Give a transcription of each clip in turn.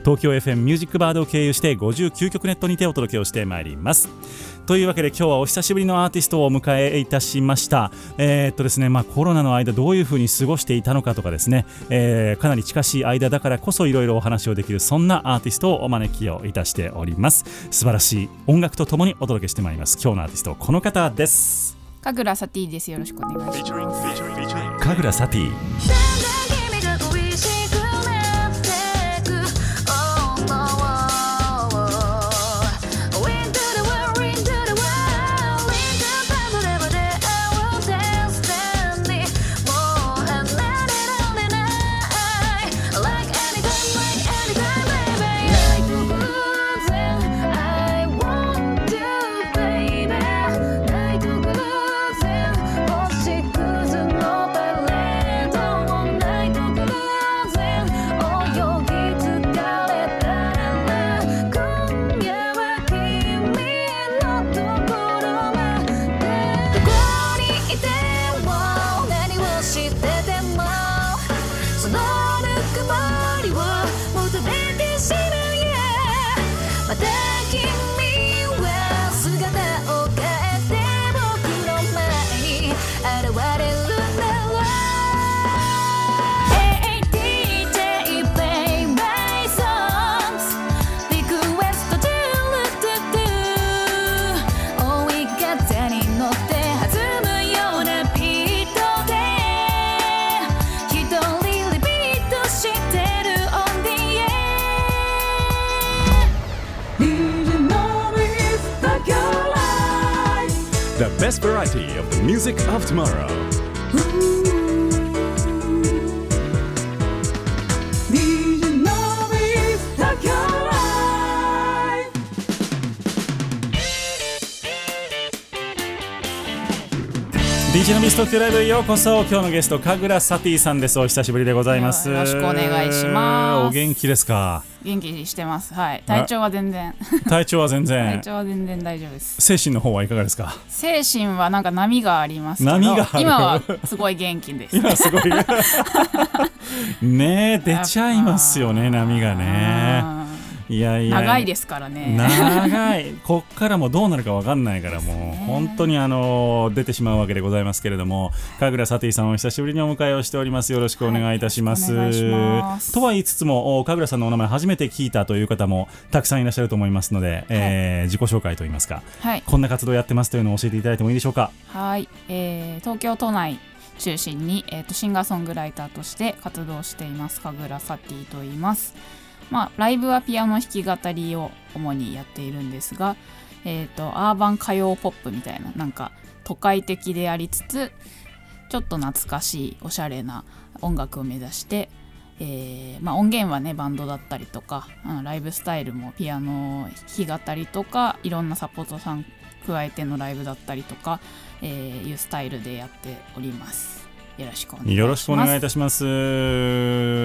東京 FM ミュージックバードを経由して59曲ネットにてお届けをしてまいります。というわけで今日はお久しぶりのアーティストをお迎えいたしました。えー、っとですねまあコロナの間どういう風に過ごしていたのかとかですね、えー、かなり近しい間だからこそいろいろお話をできるそんなアーティストをお招きをいたしております。素晴らしい音楽とともにお届けしてまいります。今日のアーティストこの方です。神楽サティですよろしくお願いします神楽サティ of tomorrow. キュライブへようこそ今日のゲスト神楽サティさんですお久しぶりでございますよろしくお願いしますお元気ですか元気にしてますはい体調は全然体調は全然体調は全然大丈夫です精神の方はいかがですか精神はなんか波がありますけど波がある今はすごい元気です今すごいねえ出ちゃいますよね波がねうんいやいや。長いですからね。長い。こっからもどうなるか分かんないからもう本当にあの出てしまうわけでございますけれども神楽サティさんを久しぶりにお迎えをしております。よろしくお願いいたします,、はいます。とは言いつつもお神楽さんのお名前初めて聞いたという方もたくさんいらっしゃると思いますので、えー自己紹介といいますかはい。こんな活動やってますというのを教えていただいてもいいでしょうか？はい、えー東京都内中心に、えー、とシンガーソングライターとして活動しています神楽サティと言いますまあライブはピアノ弾き語りを主にやっているんですがえっ、とアーバン歌謡ポップみたいななんか都会的でありつつちょっと懐かしいおしゃれな音楽を目指してえーまあ、音源はねバンドだったりとか、うんライブスタイルもピアノ弾き語りとかいろんなサポートさん加えてのライブだったりとか、えーいうスタイルでやっております。よろしくお願いします。よろしくお願いいたします。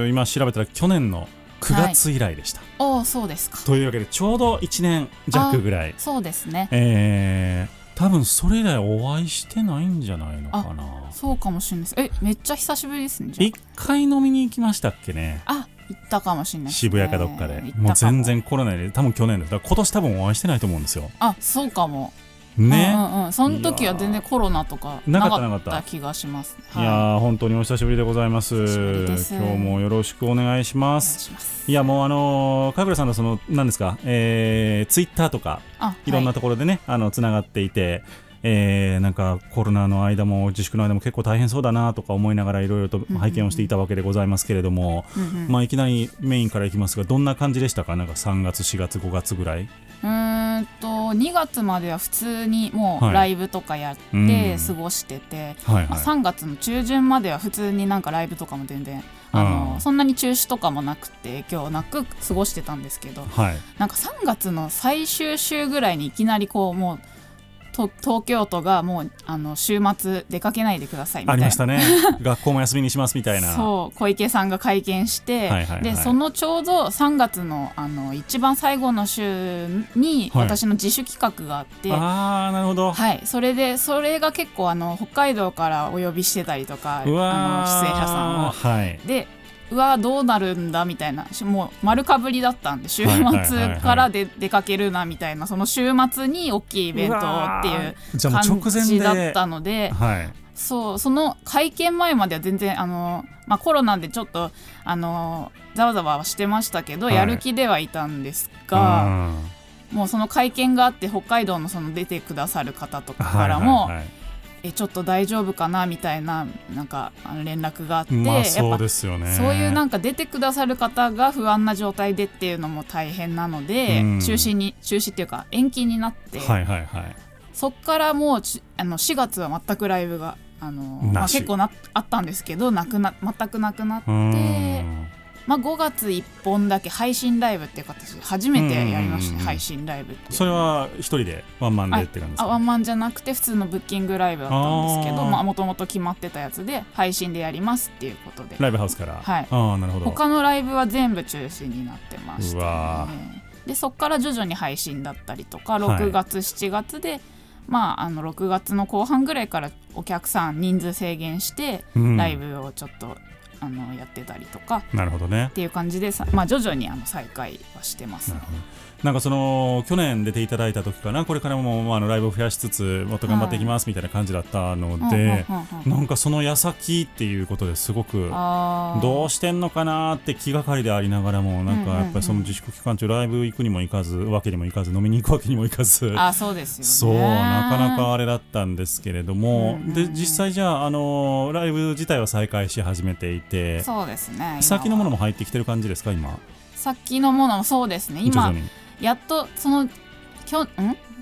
今調べたら去年の9月以来でした、おおそうですか。というわけでちょうど1年弱ぐらい。そうですね。えー、多分それ以来お会いしてないんじゃないのかな。そうかもしれないです。えめっちゃ久しぶりですね一回飲みに行きましたっけね。ああ行ったかもしれないね。渋谷かどっかで、も。う全然コロナで。多分去年です。だから今年多分お会いしてないと思うんですよ。あそうかもね、うんうんうん、その時は全然コロナとかななかった。気がします。いやー本当にお久しぶりでございます。今日もよろしくお願いします。いやもうあのー、神楽さんのその何ですか、えー、ツイッターとかあい。ろんなはところでね、あのつながっていて、えーなんかコロナの間も自粛の間も結構大変そうだなとか思いながらいろいろと拝見をしていたわけでございますけれども、うんうん。まあ、いきなりメインからいきますがどんな感じでしたか？なんか3月4月5月ぐらい？うーんと2月までは普通にもはい。うライブとかやってうん。過ごしてて、はいまあ、3月の中旬までは普通になんかライブとかも全然あうんのそんなに中止とかもなくて影響なく過ごしてたんですけどはい。なんか3月の最終週ぐらいにいきなりこうもうと東京都がもうあの週末出かけないでくださいみたいな。ありましたね。学校も休みにしますみたいな。そう小池さんが会見して、はいはいはい。でそのちょうど3月のあの一番最後の週にはい。私の自主企画があって、ああなるほど、はい、それでそれが結構あの北海道からお呼びしてたりとかあのー出演者さんを。はい。でうわどうなるんだみたいなしもう丸かぶりだったんで週末からで出かけるなみたいなその週末に大きいイベントっていう感じだったのではい。そうその会見前までは全然あの、まあ、コロナでちょっとあのざわざわはしてましたけど、はい。やる気ではいたんですが、もうその会見があって北海道のその出てくださる方とかからも、はいはいはいえちょっと大丈夫かなみたいななんか連絡があって、そうぱですよね。そういうなんか出てくださる方が不安な状態でっていうのも大変なので、うん。中止に中止っていうか延期になって、はいはいはい。そっからもうちあの4月は全くライブがあの、まあ、結構なあったんですけどなくな全くなくなってまあ、5月1本だけ配信ライブっていう形で初めてやりましたね、配信ライブってそれは一人でワンマンでって感じですか？あワンマンじゃなくて普通のブッキングライブだったんですけどもともと決まってたやつで配信でやりますっていうことで。ライブハウスから。はい。ああなるほど。他のライブは全部中止になってましたね。でそこから徐々に配信だったりとかはい。6月、7月でまああの6月の後半ぐらいからお客さん人数制限してうん。ライブをちょっと、あのやってたりとかなるほどね。っていう感じでさ、まあ、徐々にあの再開はしてますなんかその去年出ていただいた時かなこれからも、まあ、あのライブを増やしつつもっと頑張っていきますみたいな感じだったので、なんかその矢先っていうことですごくどうしてんのかなって気がかりでありながらもなんかやっぱりその自粛期間中ライブ行くにも行かずわけにもいかず飲みに行くわけにもいかずあそうですよね。そうなかなかあれだったんですけれども、で実際じゃあ、あのライブ自体は再開し始めていてそうですね先のものも入ってきてる感じですか今？先のものもそうですね。今やっとそのきょん？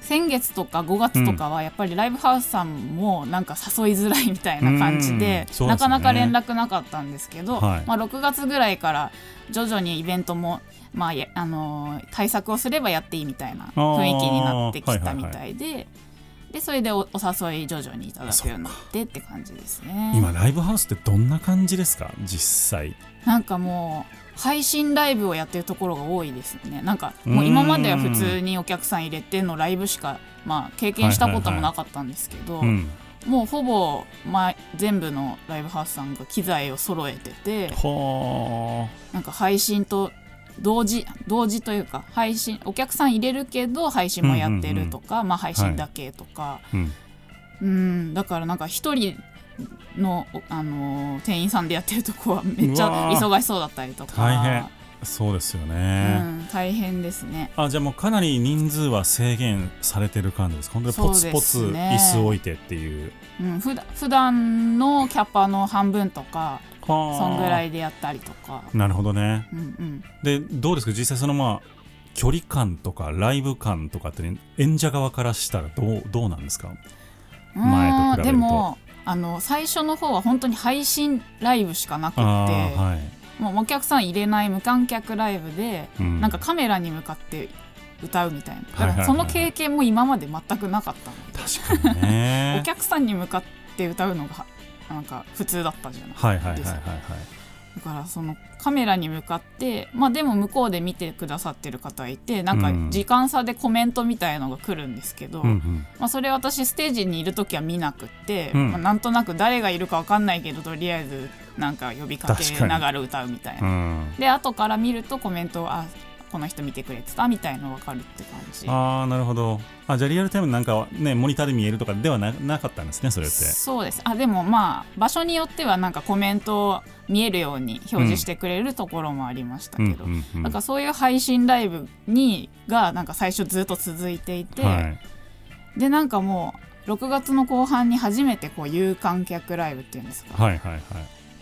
先月とか5月とかはやっぱりライブハウスさんもなんか誘いづらいみたいな感じで,、なかなか連絡なかったんですけど、はい。まあ、6月ぐらいから徐々にイベントも、まあやあのー対策をすればやっていいみたいな雰囲気になってきたみたいで。でそれでおお誘い徐々にいただくようになってって感じですね。今ライブハウスってどんな感じですか？実際。なんかもう配信ライブをやってるところが多いですね。なんかもう今までは普通にお客さん入れてのライブしか、まあ、経験したこともなかったんですけど、うんもうほぼ、まあ、全部のライブハウスさんが機材を揃えててはなんか配信と同時同時というか配信お客さん入れるけど配信もやってるとか、まあ、配信だけとか、あ、うん、うんだからなんか一人の、あのー店員さんでやってるとこはめっちゃ忙しそうだったりとか。大変。そうですよね、うん、大変ですね。あじゃあもうかなり人数は制限されてる感じです本当にポツポツ椅子置いてっていう。うん、ふだ普段のキャパの半分とかはあ。そんぐらいでやったりとか、なるほどね。うんうん、でどうですか？実際そのまあ距離感とかライブ感とかって、ね、演者側からしたらどうどうなんですか？前と比べると。うんでもあの最初の方は本当に配信ライブしかなくって、はい、もうお客さん入れない無観客ライブで、うん。なんかカメラに向かって歌うみたいな。だからその経験も今まで全くなかったので、確かにね。お客さんに向かって歌うのがなんか普通だったじゃないはいはいはいはいですはいだからそのカメラに向かってまあでも向こうで見てくださってる方いてなんかうん。時間差でコメントみたいのが来るんですけど、うんうん。まあ、それ私ステージにいる時は見なくって、うん。まあ、なんとなく誰がいるか分かんないけどとりあえずなんか呼びかけながら歌うみたいな。うん。で後から見るとコメントあこの人見てくれてたみたいの分かるって感じ。ああなるほど。あじゃあリアルタイムなんかねモニターで見えるとかではななかったんですねそれって。そうです。あでもまあ場所によってはなんかコメントを見えるように表示してくれるところもありましたけど、うんうんうん。なんかそういう配信ライブにがなんか最初ずっと続いていて、はい。でなんかもう6月の後半に初めてこう有観客ライブっていうんですか。はいはいはい。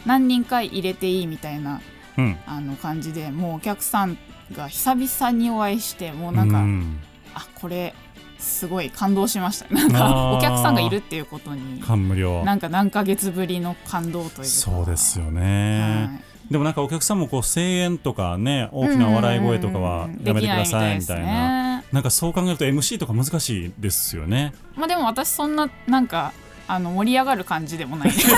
何人か入れていいみたいなうん。あの感じでもうお客さんが久々にお会いしてもうなんか、うん。あこれすごい感動しました。なんかお客さんがいるっていうことに感無量。なんか何ヶ月ぶりの感動というか。そうですよはね、い。でもなんかお客さんもこう声援とかね大きな笑い声とかはやめてくださいみたいな。ね。なんかそう考えると MC とか難しいですよね。まあでも私そんななんかあの盛り上がる感じでもない。そ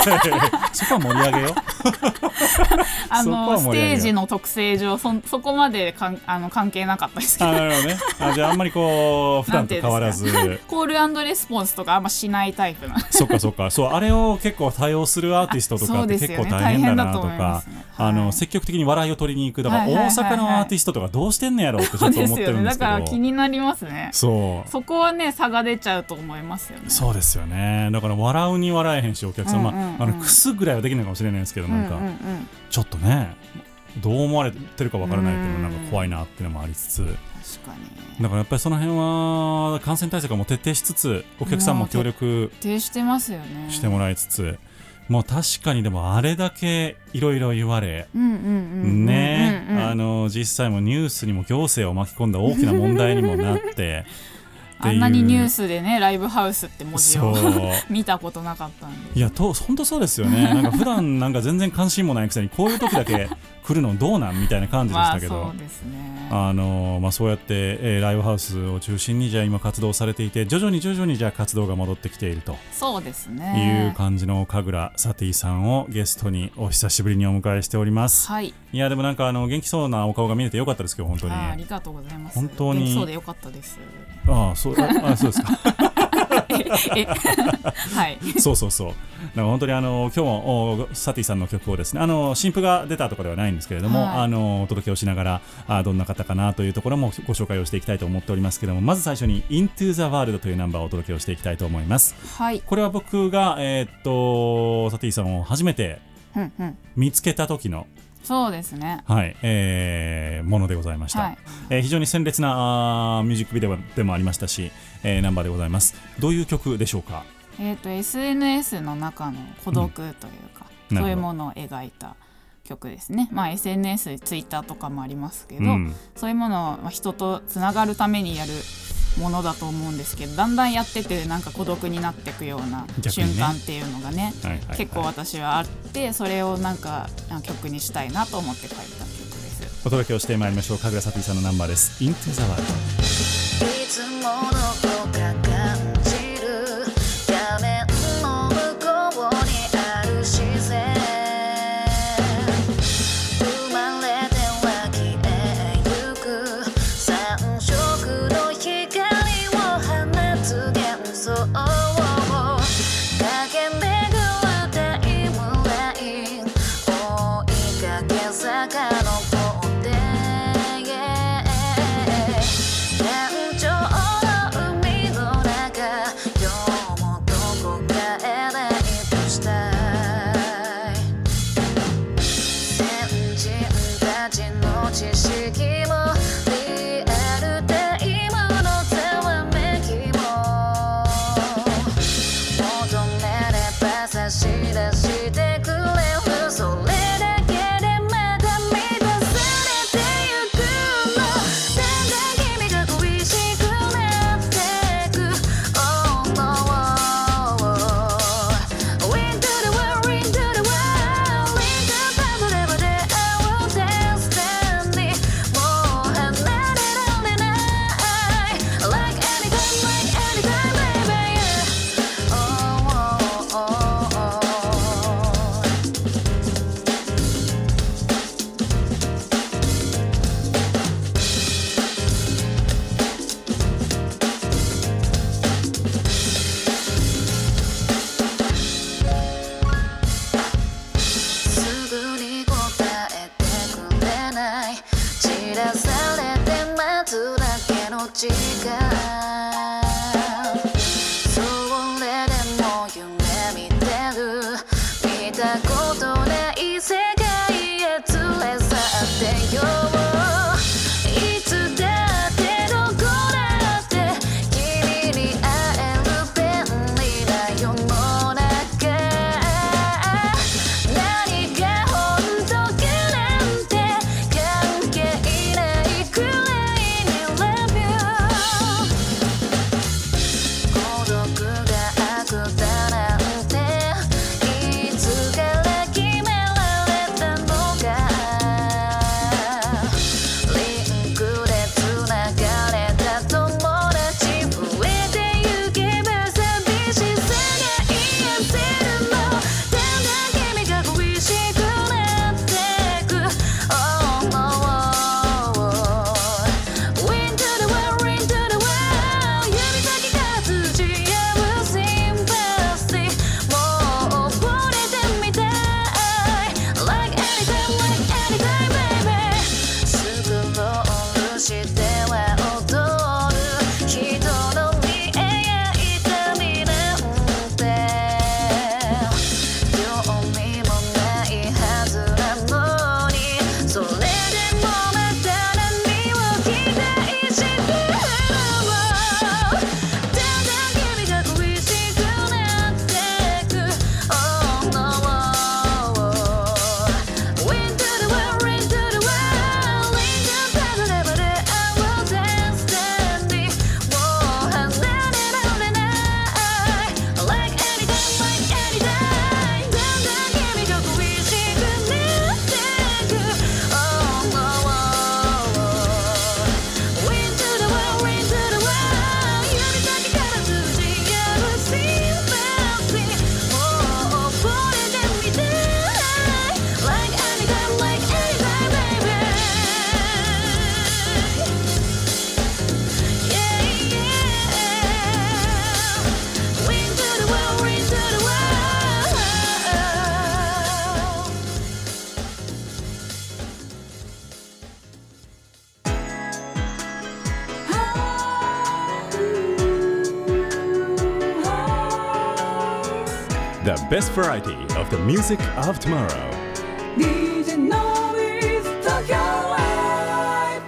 こは盛り上げよう。あのステージの特性上そそこまでかんあの関係なかったですけど。あなるほどね。あじゃああんまりこう普段と変わらず。コールレスポンスとかあんましないタイプな。そっかそっか。そうあれを結構多用するアーティストとかって結構大変だなとかすね。あはい。の積極的に笑いを取りに行くだから大阪のアーティストとかどうしてんのやろうってちょっと思ってるんですけど。だから気になりますね。そう。そこはね差が出ちゃうと思いますよね。そうですよね。だから笑うに笑えへんしお客さん、うんうんうん。まあ、あのくすぐらいはできないかもしれないですけどなんか、うんうんうん。ちょっとねどう思われてるかわからないっていうのはうん。なんか怖いなっていうのもありつつ。確かに。だからやっぱりその辺は感染対策も徹底しつつお客さんも協力徹底してますよね。してもらいつつもう確かにでもあれだけいろいろ言われねあの実際もニュースにも行政を巻き込んだ大きな問題にもなって あんなにニュースでねライブハウスって文字そをう。見たことなかったんで。いやと本当そうですよね。なんか普段なんか全然関心もないくせにこういう時だけ来るのどうなんみたいな感じでしまあたけど、そうですね。あのまあ、そうやって、えーライブハウスを中心にじゃあ今活動されていて徐々に徐々にじゃあ活動が戻ってきていると。そうですいうね感じの神楽サティさんをゲストにお久しぶりにお迎えしております。はい。いやでもなんかあの元気そうなお顔が見れてよかったですけど本当に。ありがとうございます。本当に。元気そうでよかったです。ああそうああそうですか。え はい。そうそうそう。なんか本当にあの今日もおサティさんの曲をですね、あの新譜が出たとかではないんですけれども、はい。あのお届けをしながらあどんな方かなというところもご紹介をしていきたいと思っておりますけれども、まず最初に Into the World というナンバーをお届けをしていきたいと思います。はい。これは僕がえーっとサティさんを初めてうんうん。見つけた時のそうですねはい、えーものでございました。はいえー非常に鮮烈なあーミュージックビデオでもありましたし、えーナンバーでございます。どういう曲でしょうか？えっ、と SNS の中の孤独というか、うんそういうものを描いた曲ですね。まあ SNS、ツイッターとかもありますけど、うんそういうものをまあ人とつながるためにやるものだと思うんですけどだんだんやっててなんか孤独になっていくような瞬間っていうのがねはいはいはい。結構私はあってそれをなんかあ曲にしたいなと思って書いた曲です。お届けをしてまいりましょう神楽サティさんのナンバーです。Into the World いつもどこか感じる画面の向こうに variety of the music of tomorrow. DJ Nobis Tokyo Live.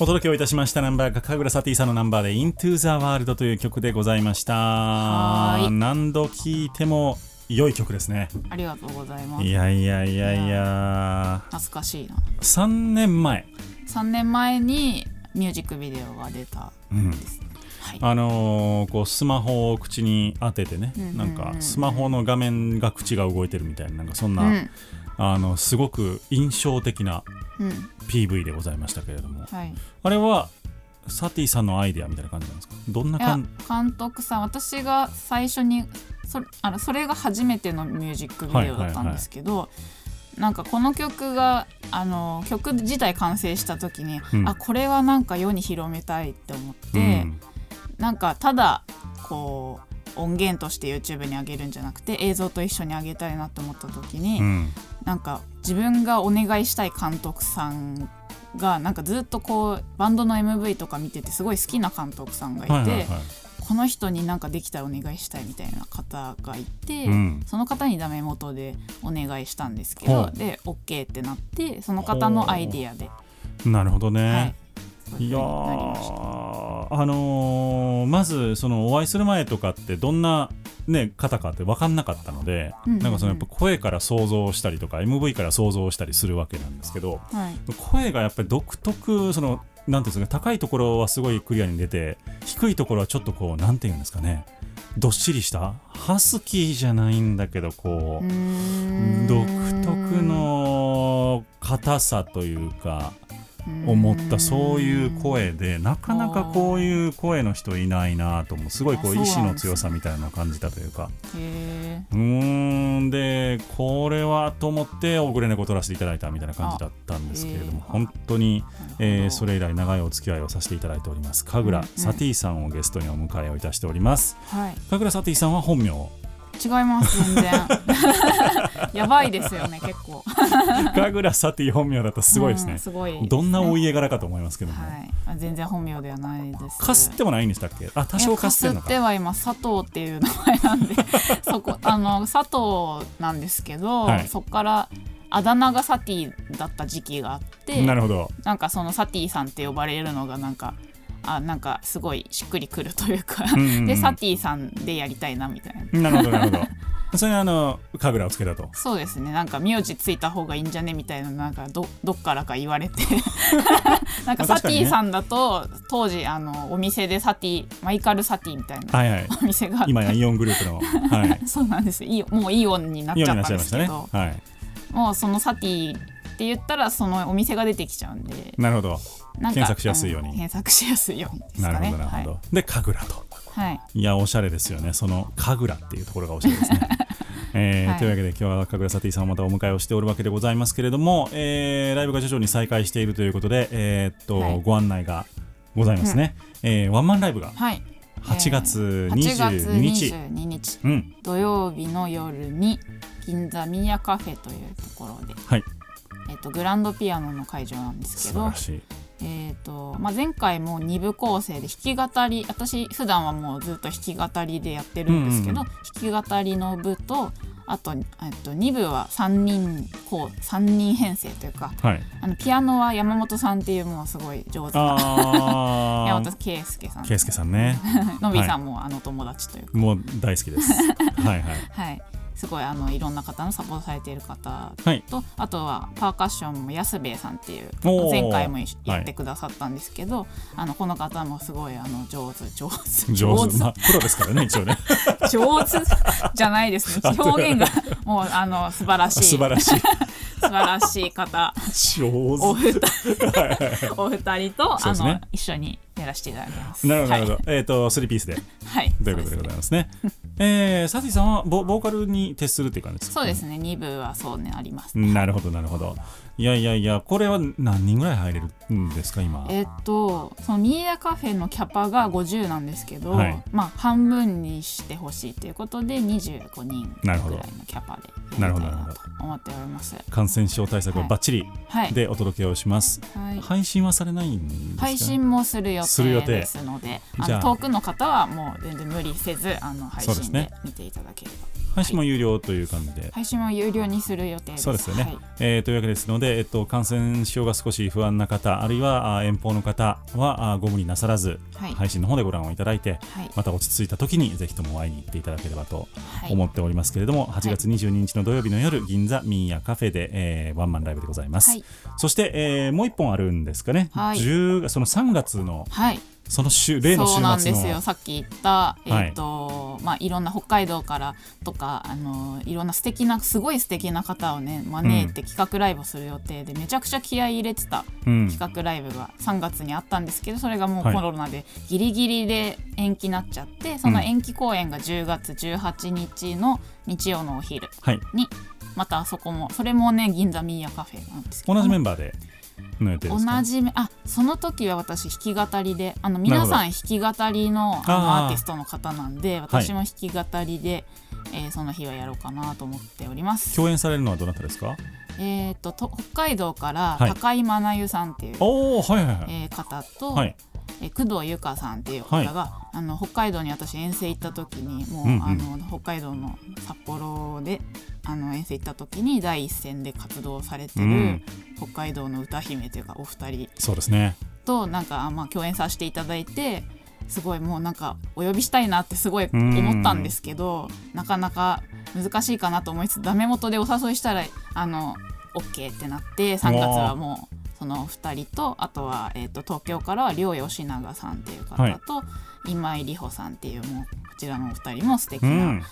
お届けをいたしましたナンバーが神楽サティさんのナンバーで Into the World という曲でございました。はーい。何度聴いても良い曲ですね。ありがとうございます。いやいやいやいや。懐かしいな。3年前。3年前にミュージックビデオが出たうんですね、はい。あのーこうスマホを口に当ててね、なんかスマホの画面が口が動いてるみたいななんかそんな、うん。あのすごく印象的なうん。PV でございましたけれどもはい。あれはサティさんのアイデアみたいな感じなんですか？どんな感監督さん私が最初にそあのそれが初めてのミュージックビデオだったんですけど、なんかこの曲があの曲自体完成した時に、うん。あこれはなんか世に広めたいって思って、うんなんかただこう音源として YouTube に上げるんじゃなくて映像と一緒に上げたいなと思った時に、うん。なんか自分がお願いしたい監督さんがなんかずっとこうバンドの MV とか見ててすごい好きな監督さんがいて、はいはいはい。この人になんかできたらお願いしたいみたいな方がいて、うん。その方にダメ元でお願いしたんですけほどう。で OK ってなってその方のアイディアで、なるほどはい。ね、いやあのーまずそのお会いする前とかってどんな、ね、方かって分かんなかったので、うんうんうん。なんかそのやっぱ声から想像したりとか MV から想像したりするわけなんですけどはい。声がやっぱり独特そのなんていうんですか高いところはすごいクリアに出て低いところはちょっとこうなんていうんですかねどっしりしたハスキーじゃないんだけどこう独特の硬さというか思ったそういう声でなかなかこういう声の人いないなと思うすごいこうあ意志の強さみたいなのを感じたというか。へうーんでこれはと思ってオグレネコを取らせていただいたみたいな感じだったんですけれども本当に、ええーそれ以来長いお付き合いをさせていただいております。神楽サティさんをゲストにお迎えをいたしております。はい。神楽サティさんは本名違います全然。やばいですよね結構。神楽サティ本名だとすごいですね。うんすごいね。どんなお家柄かと思いますけども、はい。あ全然本名ではないです。かすってもないんでしたっけ？あ多少かすっては今佐藤っていう名前なんで。そこあの佐藤なんですけど、はい。そこからあだ名がサティだった時期があってなるほど。なんかそのサティさんって呼ばれるのがなんかあなんかすごいしっくりくるというか、でサティさんでやりたいなみたいな。なるほどなるほど。それにあの神楽をつけたと。そうですね。なんか名字ついた方がいいんじゃねみたいななんかどどっからか言われて。なんかサティさんだと当時あのお店でサティマイカルサティみたいなはいはい。お店があって今やイオングループの。はい。そうなんです。イオもうイオンになっちゃったんですけど、はい。もうそのサティって言ったらそのお店が出てきちゃうんで。なるほど検索しやすいように。ん検索しやすいようにですかね。なるほどなるほど、で神楽と。はい、はいいやおしゃれですよね。その神楽っていうところがおしゃれですね。えーはい。というわけで今日は神楽サティさんをまたお迎えをしておるわけでございますけれども、えーライブが徐々に再開しているということで、えーっとはい。ご案内がございますね、えーワンマンライブがはい。8月8月22日、22日。うん。土曜日の夜に銀座ミヤカフェというところで、はい。えっとグランドピアノの会場なんですけど。素晴ら、しいえーとまあ、前回も2部構成で弾き語り私普段はもうずっと弾き語りでやってるんですけど、うん弾き語りの部とあと、えっと、2部は3人こう3人編成というかはい。あのピアノは山本さんっていうもうすごい上手なあ 山ー本圭介さん。圭介さんね。のびさんもあの友達というか、もう大好きです。はいはい。はい、すごいあのいろんな方のサポートされている方はい。とあとはパーカッションも安兵衛さんっていう前回も一緒はいやってくださったんですけど、あのこの方もすごいあの上手上手。上手。まあプロですからね一応ね。上手じゃないですね。表現がもうあの素晴らしい。素晴らしい。素晴らしい方。上お二人。お二人と、ね。の一緒にやらせていただきます。なるほどはい、えっ、と3ピースで。はい、ということでございますねえー、サティさんはボボーカルに徹するっていう感じですか？そうですね。二部はそうねあります。なるほどなるほどいやいやいやこれは何人ぐらい入れるんですか今？えっとそのミーヤカフェのキャパが50なんですけど、はい。まあ半分にしてほしいということで25人ぐらいのキャパでなやりたいなるほどなるほど。と思っております。感染症対策をバッチリはい。でお届けをします、はい。配信はされないんですか？配信もする予定定ですので、遠くの方はもう全然無理せずあの配信で見ていただければ。配信も有料という感じで、配信も有料にする予定です。そうですよね、はい。えーというわけですので、えっと、感染症が少し不安な方あるいはあ遠方の方はあご無理なさらず、はい。配信の方でご覧をいただいてはい。また落ち着いた時にぜひとも会いに行っていただければとはい。思っておりますけれども、8月22日の土曜日の夜銀座ミーヤカフェで、えーワンマンライブでございます、はい。そして、えーもう一本あるんですかね、はい。10その3月のはい。その週例の週そうなんですよ。さっき言った、えっとまあ、いろんな北海道からとかあのいろんな素敵なすごい素敵な方をね招いて企画ライブをする予定で、めちゃくちゃ気合い入れてたうん。企画ライブが3月にあったんですけどそれがもうはい。コロナでギリギリで延期になっちゃってその延期公演が10月18日の日曜のお昼はい。にまたそこもそれもね銀座ミーヤカフェなんですけど。同じメンバーでの予定ですか？同じめあその時は私弾き語りであの皆さん弾き語りのアーティストの方なんで私も弾き語りで、えーその日はやろうかなと思っております。共演されるのはどなたですか？えー、とと北海道からはい。高井真奈由さんっていう、おおはいはいはい、えー方と、はいえー工藤由香さんっていう方が、あの北海道に私遠征行った時にもう、うんうん。あの北海道の札幌であの遠征行った時に第一線で活動されてる、うん。北海道の歌姫というかお二人。そうですね。となんか、まあ、共演させていただいてすごいもうなんかお呼びしたいなってすごい思ったんですけどなかなか難しいかなと思いつつダメ元でお誘いしたらあの OK ってなって3月はもうその2人とあとは、えー、と東京からは両吉永さんっていう方と、今井里穂さんっていうもうこちらのお二人も素敵な、うん。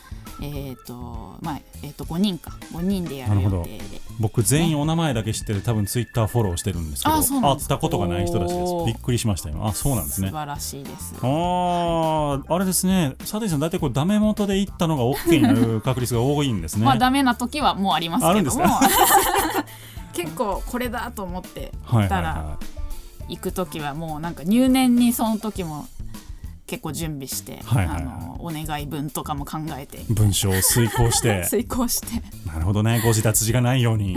えっ、とまあえっ、と5人か。5人でやる予定で。僕全員お名前だけ知ってる多分ツイッターフォローしてるんですけど会ったことがない人たちです。びっくりしましたよあそうなんですね。素晴らしいです。あーあれですね。佐藤さん大体こうダメ元で行ったのが OK になる確率が多いんですね、まあダメな時はもうありますあるんですけどもか？結構これだと思ってはいたらはい。は行く時はもうなんか入念にその時も結構準備して、はいはいはい。あのお願い文とかも考えて。い文章を遂行して。遂行して。なるほどね。ご自立がないように。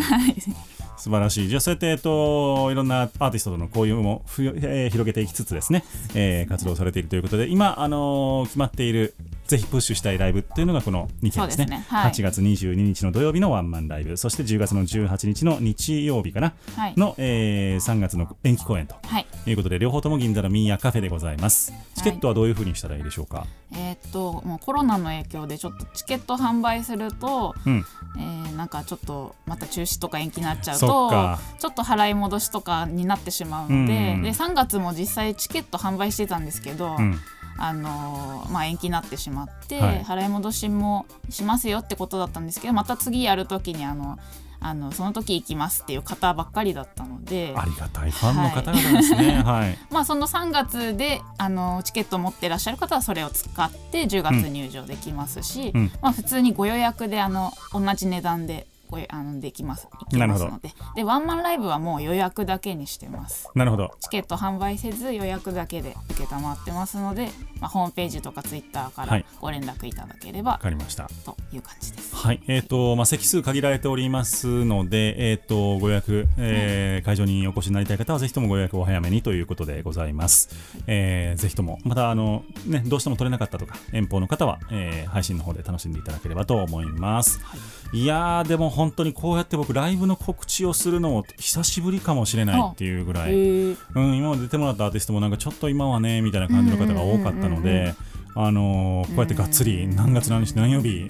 素晴らしい。じゃあそうやって、えっと、いろんなアーティストとの交流もふ、えー広げていきつつですね、えー活動されているということで今、あのー決まっているぜひプッシュしたいライブっていうのがこの2件ですね。ですね。はい。8月22日の土曜日のワンマンライブ。そして10月の18日の日曜日かな。はい。の、えー3月の延期公演とはい。いうことで両方とも銀座のミーヤカフェでございます。チケットはどういうふうにしたらいいでしょうか、えーっともうコロナの影響でちょっとチケット販売すると、うん。えーなんかちょっとまた中止とか延期になっちゃうそとちょっと払い戻しとかになってしまうので,、うんうんで3月も実際チケット販売してたんですけど、うんあのーまあ、延期になってしまって、はい。払い戻しもしますよってことだったんですけどまた次やる時にあのあのその時行きますっていう方ばっかりだったのでありがたいファンの方々ですね。はい、まあ、その3月であのチケットを持ってらっしゃる方はそれを使って10月入場できますし、うん。まあ、普通にご予約であの同じ値段でごあのできます。いけなるほど。ますので。でワンマンライブはもう予約だけにしてます。なるほど。チケット販売せず予約だけで承ってますので、まあ、ホームページとかツイッターからはい。ご連絡いただければわかりました。という感じです。はい、えっ、と、まあ、席数限られておりますので、えっ、と、ご予約、えー会場にお越しになりたい方は、ぜひともご予約をお早めにということでございます。えーぜひとも、また、あの、ね、どうしても取れなかったとか、遠方の方は、えー配信の方で楽しんでいただければと思います。い、やー、でも本当にこうやって僕、ライブの告知をするのも久しぶりかもしれないっていうぐらい、ー。うん、今まで出てもらったアーティストもなんかちょっと今はねみたいな感じの方が多かったので、あのーこうやってがっつり何月何日何曜日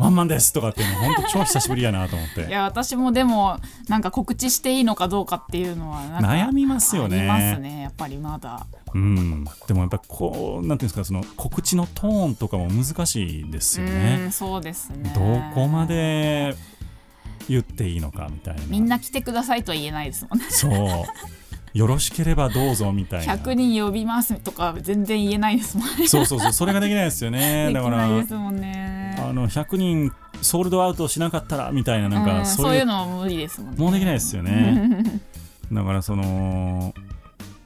ワンマンですとかっていうの本当超久しぶりやなと思って。いや私もでもなんか告知していいのかどうかっていうのは悩みますよね。ますね。やっぱりまだ。うん、でもやっぱこうなんていうんですかその告知のトーンとかも難しいですようねんそうですね。どこまで言っていいのかみたいな。みんな来てくださいとは言えないですもんね。そうよろしければどうぞみたいな。100人呼びますとか全然言えないですもんね。そうそうそうそれができないですよね。だからないですもんね。あの100人ソールドアウトしなかったらみたいななんうんかそういう,、のも無理ですもんね。もうできないですよね。だからその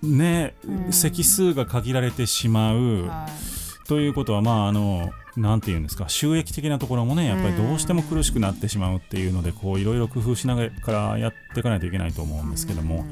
ね、うん。席数が限られてしまうはい。ということはまああのなんていうんですか収益的なところもねやっぱりどうしても苦しくなってしまうっていうのでこういろいろ工夫しながらやっていかないといけないと思うんですけども、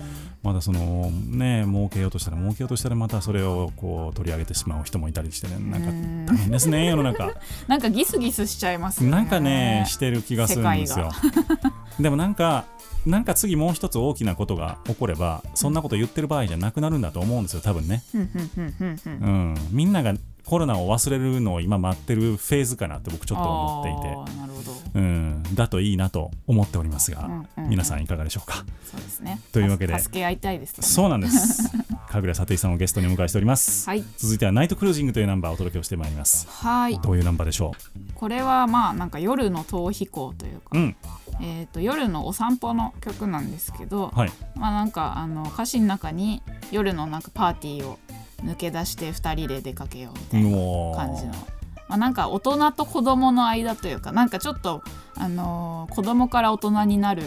まだそのね儲けようとしたら儲けようとしたらまたそれをこう取り上げてしまう人もいたりしてね。なんかうん。大変ですね 世の中。なんかギスギスしちゃいますよね。なんかねしてる気がするんですよ。でもなんかなんか次もう一つ大きなことが起こればそんなこと言ってる場合じゃなくなるんだと思うんですよ多分ね、うん、みんながコロナを忘れるのを今待ってるフェーズかなって僕ちょっと思っていて。なるほど。うん、だといいなと思っておりますが、うんうんうん。皆さんいかがでしょうか？そうですね。というわけで。助け合いたいですそうなんです。神楽里井さんをゲストにお迎えしております、はい。続いてはナイトクルージングというナンバーをお届けをしてまいります。はい。どういうナンバーでしょこれはまあなんか夜の逃避行というか、ううん。えー、と夜のお散歩の曲なんですけど、はい。まあなんかあの歌詞の中に夜のなんかパーティーを抜け出して2人で出かけようみたいな感じの、まあ、なんか大人と子供の間というかなんかちょっと、あのー子供から大人になる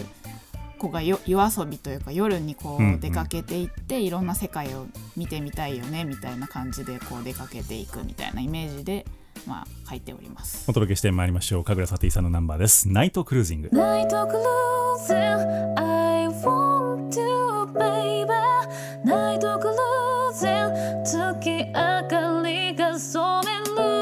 子がよ夜遊びというか夜にこうんうん。う出かけていって、いろんな世界を見てみたいよねみたいな感じでこう出かけていくみたいなイメージで、まあ、書いております。お。届けしてまいりましょう。神楽里井さんのナンバーです。ナイトクルージング。Night closing, I want to, baby. Night closing, 月明かりが染める。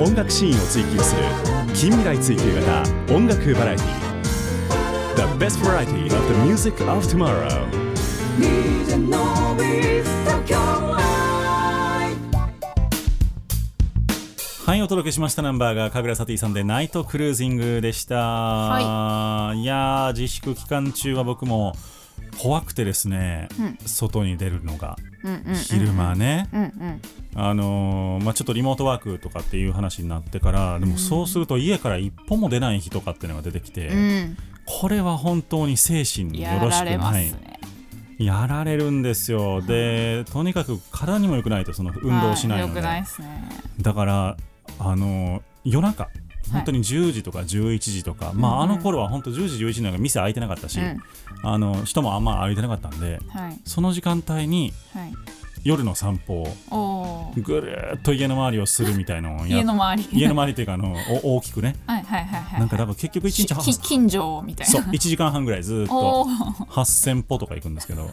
音楽シーンを追求する近未来追求型音楽バラエティ The best variety of the music of tomorrow. はいお届けしましたナンバーが神楽サティさんでナイトクルージングでした、、はいやー自粛期間中は僕も怖くてですね、外に出るのがうんうんうん昼間ね、うんうん。あのーまあ、ちょっとリモートワークとかっていう話になってからでもそうすると家から一歩も出ない日とかっていうのが出てきて、うん。これは本当に精神によやろしくない。ね。やられるんですよ。でとにかく体にも良くないとその運動しないので、いね。だからあの夜中本当に10時とか11時とか、まああの頃は本当10時11時なんか店開いてなかったし、うん。あの人もあんま歩いてなかったんではい。その時間帯にはい夜の散歩をぐるーっと家の周りをするみたいなのをや家の周り。家の周りっていうかあのお大きくね。はいはいはいはい。なんか多分結局1日はき近所みたいそうな1時間半ぐらいずーっおとー8000歩とか行くんですけど。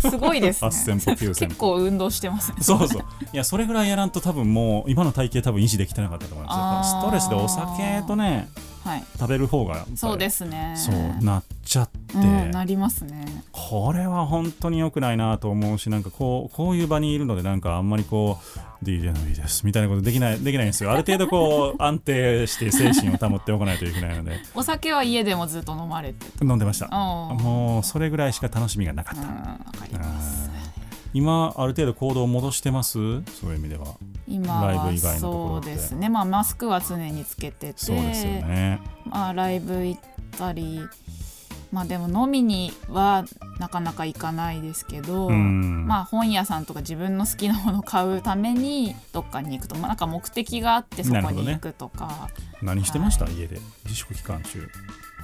すごいですね。8000歩9000歩。結構運動してますね。そうそう。いやそれぐらいやらんと多分もう今の体型多分維持できてなかったと思いますストレスでお酒とねはい食べる方がそうですね。そうなっちゃって、うんなりますね。これは本当に良くないなと思うしなんかこうこういう場にいるのでなんかあんまりこう DJ のいいですみたいなことできないできないんですよ。ある程度こう 安定して精神を保っておかないといけないので。お酒は家でもずっと飲まれて飲んでました。もうそれぐらいしか楽しみがなかった、うんわかります今ある程度行動を戻してます？そういう意味では。今はライブ以外のそうですね。まあマスクは常につけてて。そうですよね。まあライブ行ったりまあでも飲みにはなかなか行かないですけど、うん。まあ本屋さんとか自分の好きなものを買うためにどっかに行くと、まあ、なんか目的があってそこに行くとか、何してました、家で。自粛期間中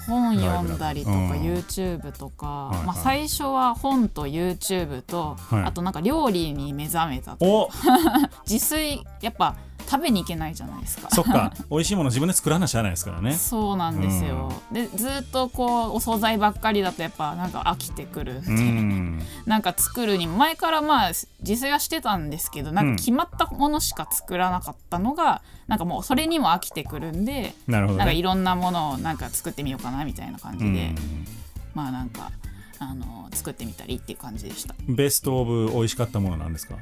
本読んだりとか、YouTube とか、はいはい。まあ、最初は本と YouTube と、はい。あとなんか料理に目覚めたとお。自炊やっぱ食べに行けないじゃないですか。そっか。美味しいもの自分で作らなしゃあないですからね。そうなんですよ、でずっとこうお惣菜ばっかりだとやっぱなんか飽きてくる。んで、うん。なんか作るに前からまあ自炊はしてたんですけどなんか決まったものしか作らなかったのが、なんかもうそれにも飽きてくるんでなるほどね。なんかいろんなものをなんか作ってみようかなみたいな感じで、うん。まあなんかあの作ってみたりっていう感じでした。ベストオブ美味しかったものなんですか？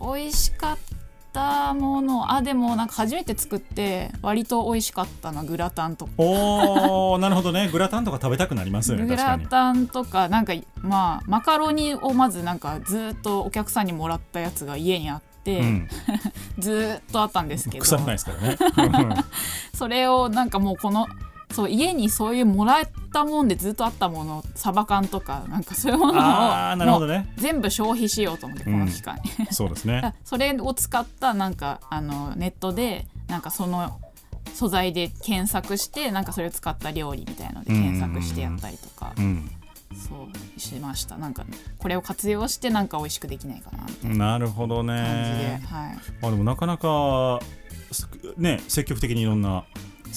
美味しかったものあでもなんか初めて作って割と美味しかったのはグラタンとか。おーなるほどね。グラタンとか食べたくなりますよねグラタンとかなんかまあマカロニをまずなんかずっとお客さんにもらったやつが家にあって、うん、ずっとあったんですけど。腐らないですからね。それをなんかもうこのそう家にそういうもらったもんでずっとあったものサバ缶とかなんかそういうものをなるほどもねう全部消費しようと思ってこの期間に、そうですね。それを使ったなんかあのネットでなんかその素材で検索してなんかそれを使った料理みたいので検索してやったりとか、うん。そうしました。なんかこれを活用してなんか美味しくできないかなみたいななるほど感じで、ねはい。あでもなかなかすね積極的にいろんな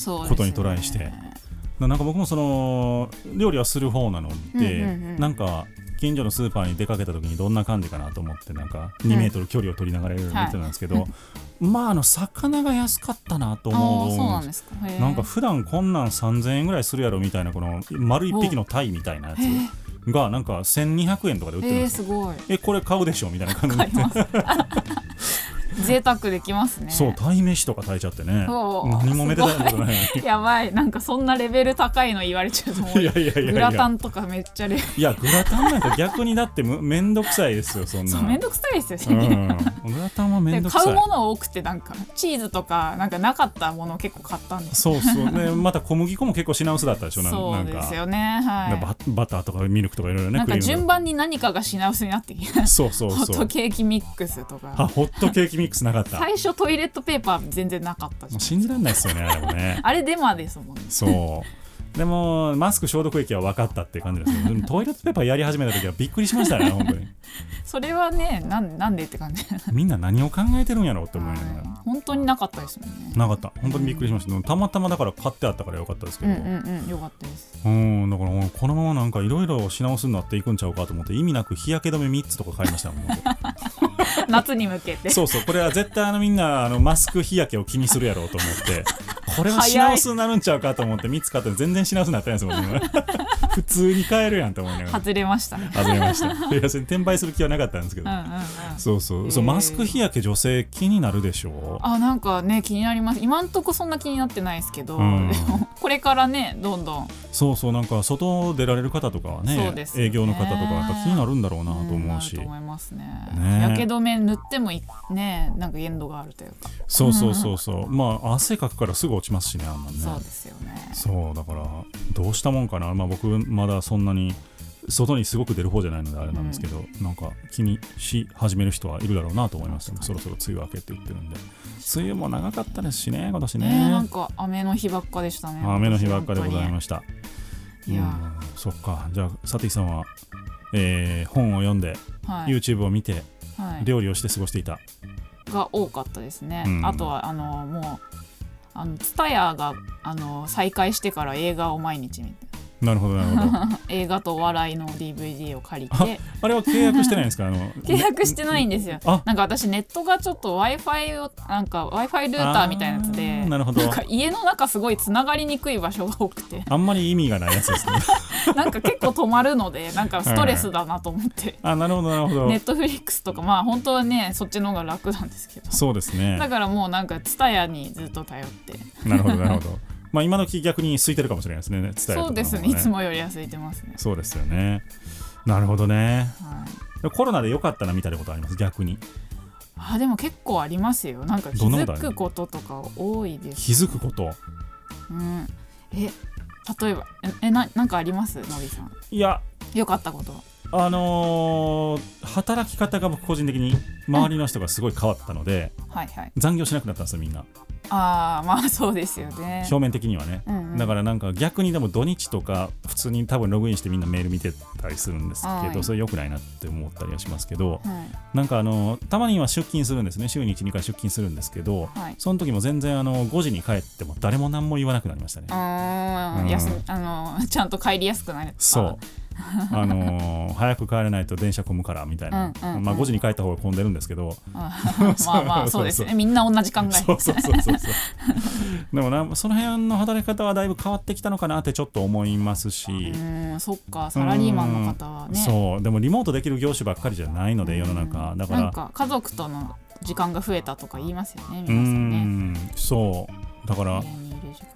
ことにトライして。ななんか僕もその料理はする方なので、うんうんうん。なんか近所のスーパーに出かけた時にどんな感じかなと思ってなんか2メートル距離を取りながらいろいろ見てたんですけど、まああの魚が安かったなとあ思うあそうなんですか。なんか普段こんなん3000円ぐらいするやろみたいなこの丸一匹のタイみたいなやつがなんか1200円とかで売ってるんえー、ですよ。すごい。えこれ買うでしょみたいな感じで 贅沢できますね。そう鯛めしとか炊いちゃってね。何もめでたいことない やばい。なんかそんなレベル高いの言われちゃうともう。いやいやいやグラタンとかめっちゃレいやグラタンなんか逆にだってむめんどくさいですよそんな。そうめんどくさいですうよね、ん、グラタンはめでんどくさい。買うもの多くてなんかチーズとかなんかなかったものを結構買ったんですそうそう。ねまた小麦粉も結構品薄だったでしょ。そうですよね。はい。ババターとかミルクとかいろいろねなんか順番に何かが品薄になってきて。そうそうホッそうトケーキミックスとか。あホットケーキミックスなかった。も最初トイレットペーパー全然なかったじゃうん信じられないですよねあれもね。あれデマですもんね。そうでもマスク消毒液は分かったっていう感じですけトイレットペーパーやり始めた時はびっくりしましたね本当に。それはねなんなんでって感じ。みんな何を考えてるんやろうって思いながら本当になかったですもんね。なかった。本当にびっくりしました。たまたまだから買ってあったからよかったですけど、うんうんうん。よかったです。うん、だからこのままなんかいろいろ品薄になっていくんちゃうかと思って意味なく日焼け止め3つとか買いましたもん僕。夏に向けて。そうそう。これは絶対あのみんなあのマスク日焼けを気にするやろうと思って。これは品薄になるんちゃうかと思って3つ買って全然品薄になってないですもんね。今 普通に買えるやんと思いながら。外れましたね。外れました。いや転売する気はなかったんですけど、うんうんうん。そうそう。そうマスク日焼け女性気になるでしょあなんかね気になります。今んとこそんな気になってないですけど、うん。これからねどんどん。そうそう。なんか外出られる方とかはねね。営業の方とかやっぱ気になるんだろうなと思うし、んなると思いますね。ね。やけ止め塗ってもいねなんか限度があるというか、そうそうそうそう。まあ汗かくからすぐ落ちますしねあんなんね。そうですよね。そうだからどうしたもんかな、まあ、僕まだそんなに外にすごく出る方じゃないのであれなんですけど、なんか気にし始める人はいるだろうなと思いましたねそろそろ梅雨明けって言ってるんで。梅雨も長かったですしね今年ね。ねなんか雨の日ばっかでしたね雨の日ばっかでございまししたたいやうん。そっか。じゃあ佐藤さんは、えー本を読んで、はい、YouTube を見てはい、料理をして過ごしていた、が多かったですね、うん。あとはあのもうあの TSUTAYA があの再開してから映画を毎日見てなるほどなるほど。映画とお笑いの DVD を借りあて。あれは契約してないんですか？あの 契約してないんですよ。あなんか私ネットがちょっと w i f i をなんか w i f i ルーターみたいなやつあでーなるほど。んか家の中すごいつながりにくい場所が多くて。あんまり意味がないやつですね。なんか結構止まるのでなんかストレスだなと思って。あなるほどなるほど。ネットフリックスとかまあ本当はねそっちの方が楽なんですけど。そうですね。だからもうなんか TSUTAYA にずっと頼って。なるほどなるほどまあ今時逆に空いてるかもしれないですね伝えそうですね。いつもよりは空いてますね、そうですよね。なるほどね。はい、コロナで良かったなみたいなことあります？逆に。あでも結構ありますよ。なんか気づくこととか多いです、気づくこと？うん、え例えばええななんかあります？のりさん。いや。よかったことあのー働き方が僕個人的に周りの人がすごい変わったので、はいはい。残業しなくなったんですよみんな。ああまあそうですよね。表面的にはね、うんうん。だからなんか逆にでも土日とか普通に多分ログインしてみんなメール見てたりするんですけど、はい。それ良くないなって思ったりはしますけど、はい。なんかあのたまには出勤するんですね。週に12回出勤するんですけど、はい。その時も全然あの5時に帰っても誰も何も言わなくなりましたね。うん。あのちゃんと帰りやすくなる。そう あのー早く帰らないと電車混むからみたいな、うんうんうん。まあ5時に帰った方が混んでるんですけど、まあまあそうですよね。みんな同じ考え。そうそうそうそうそう。でもなその辺の働き方はだいぶ変わってきたのかなってちょっと思いますし、うんそっか。サラリーマンの方はね。そう。でもリモートできる業種ばっかりじゃないので世の中。だから。なんか家族との時間が増えたとか言いますよねう皆さんそう。だから家にいる時間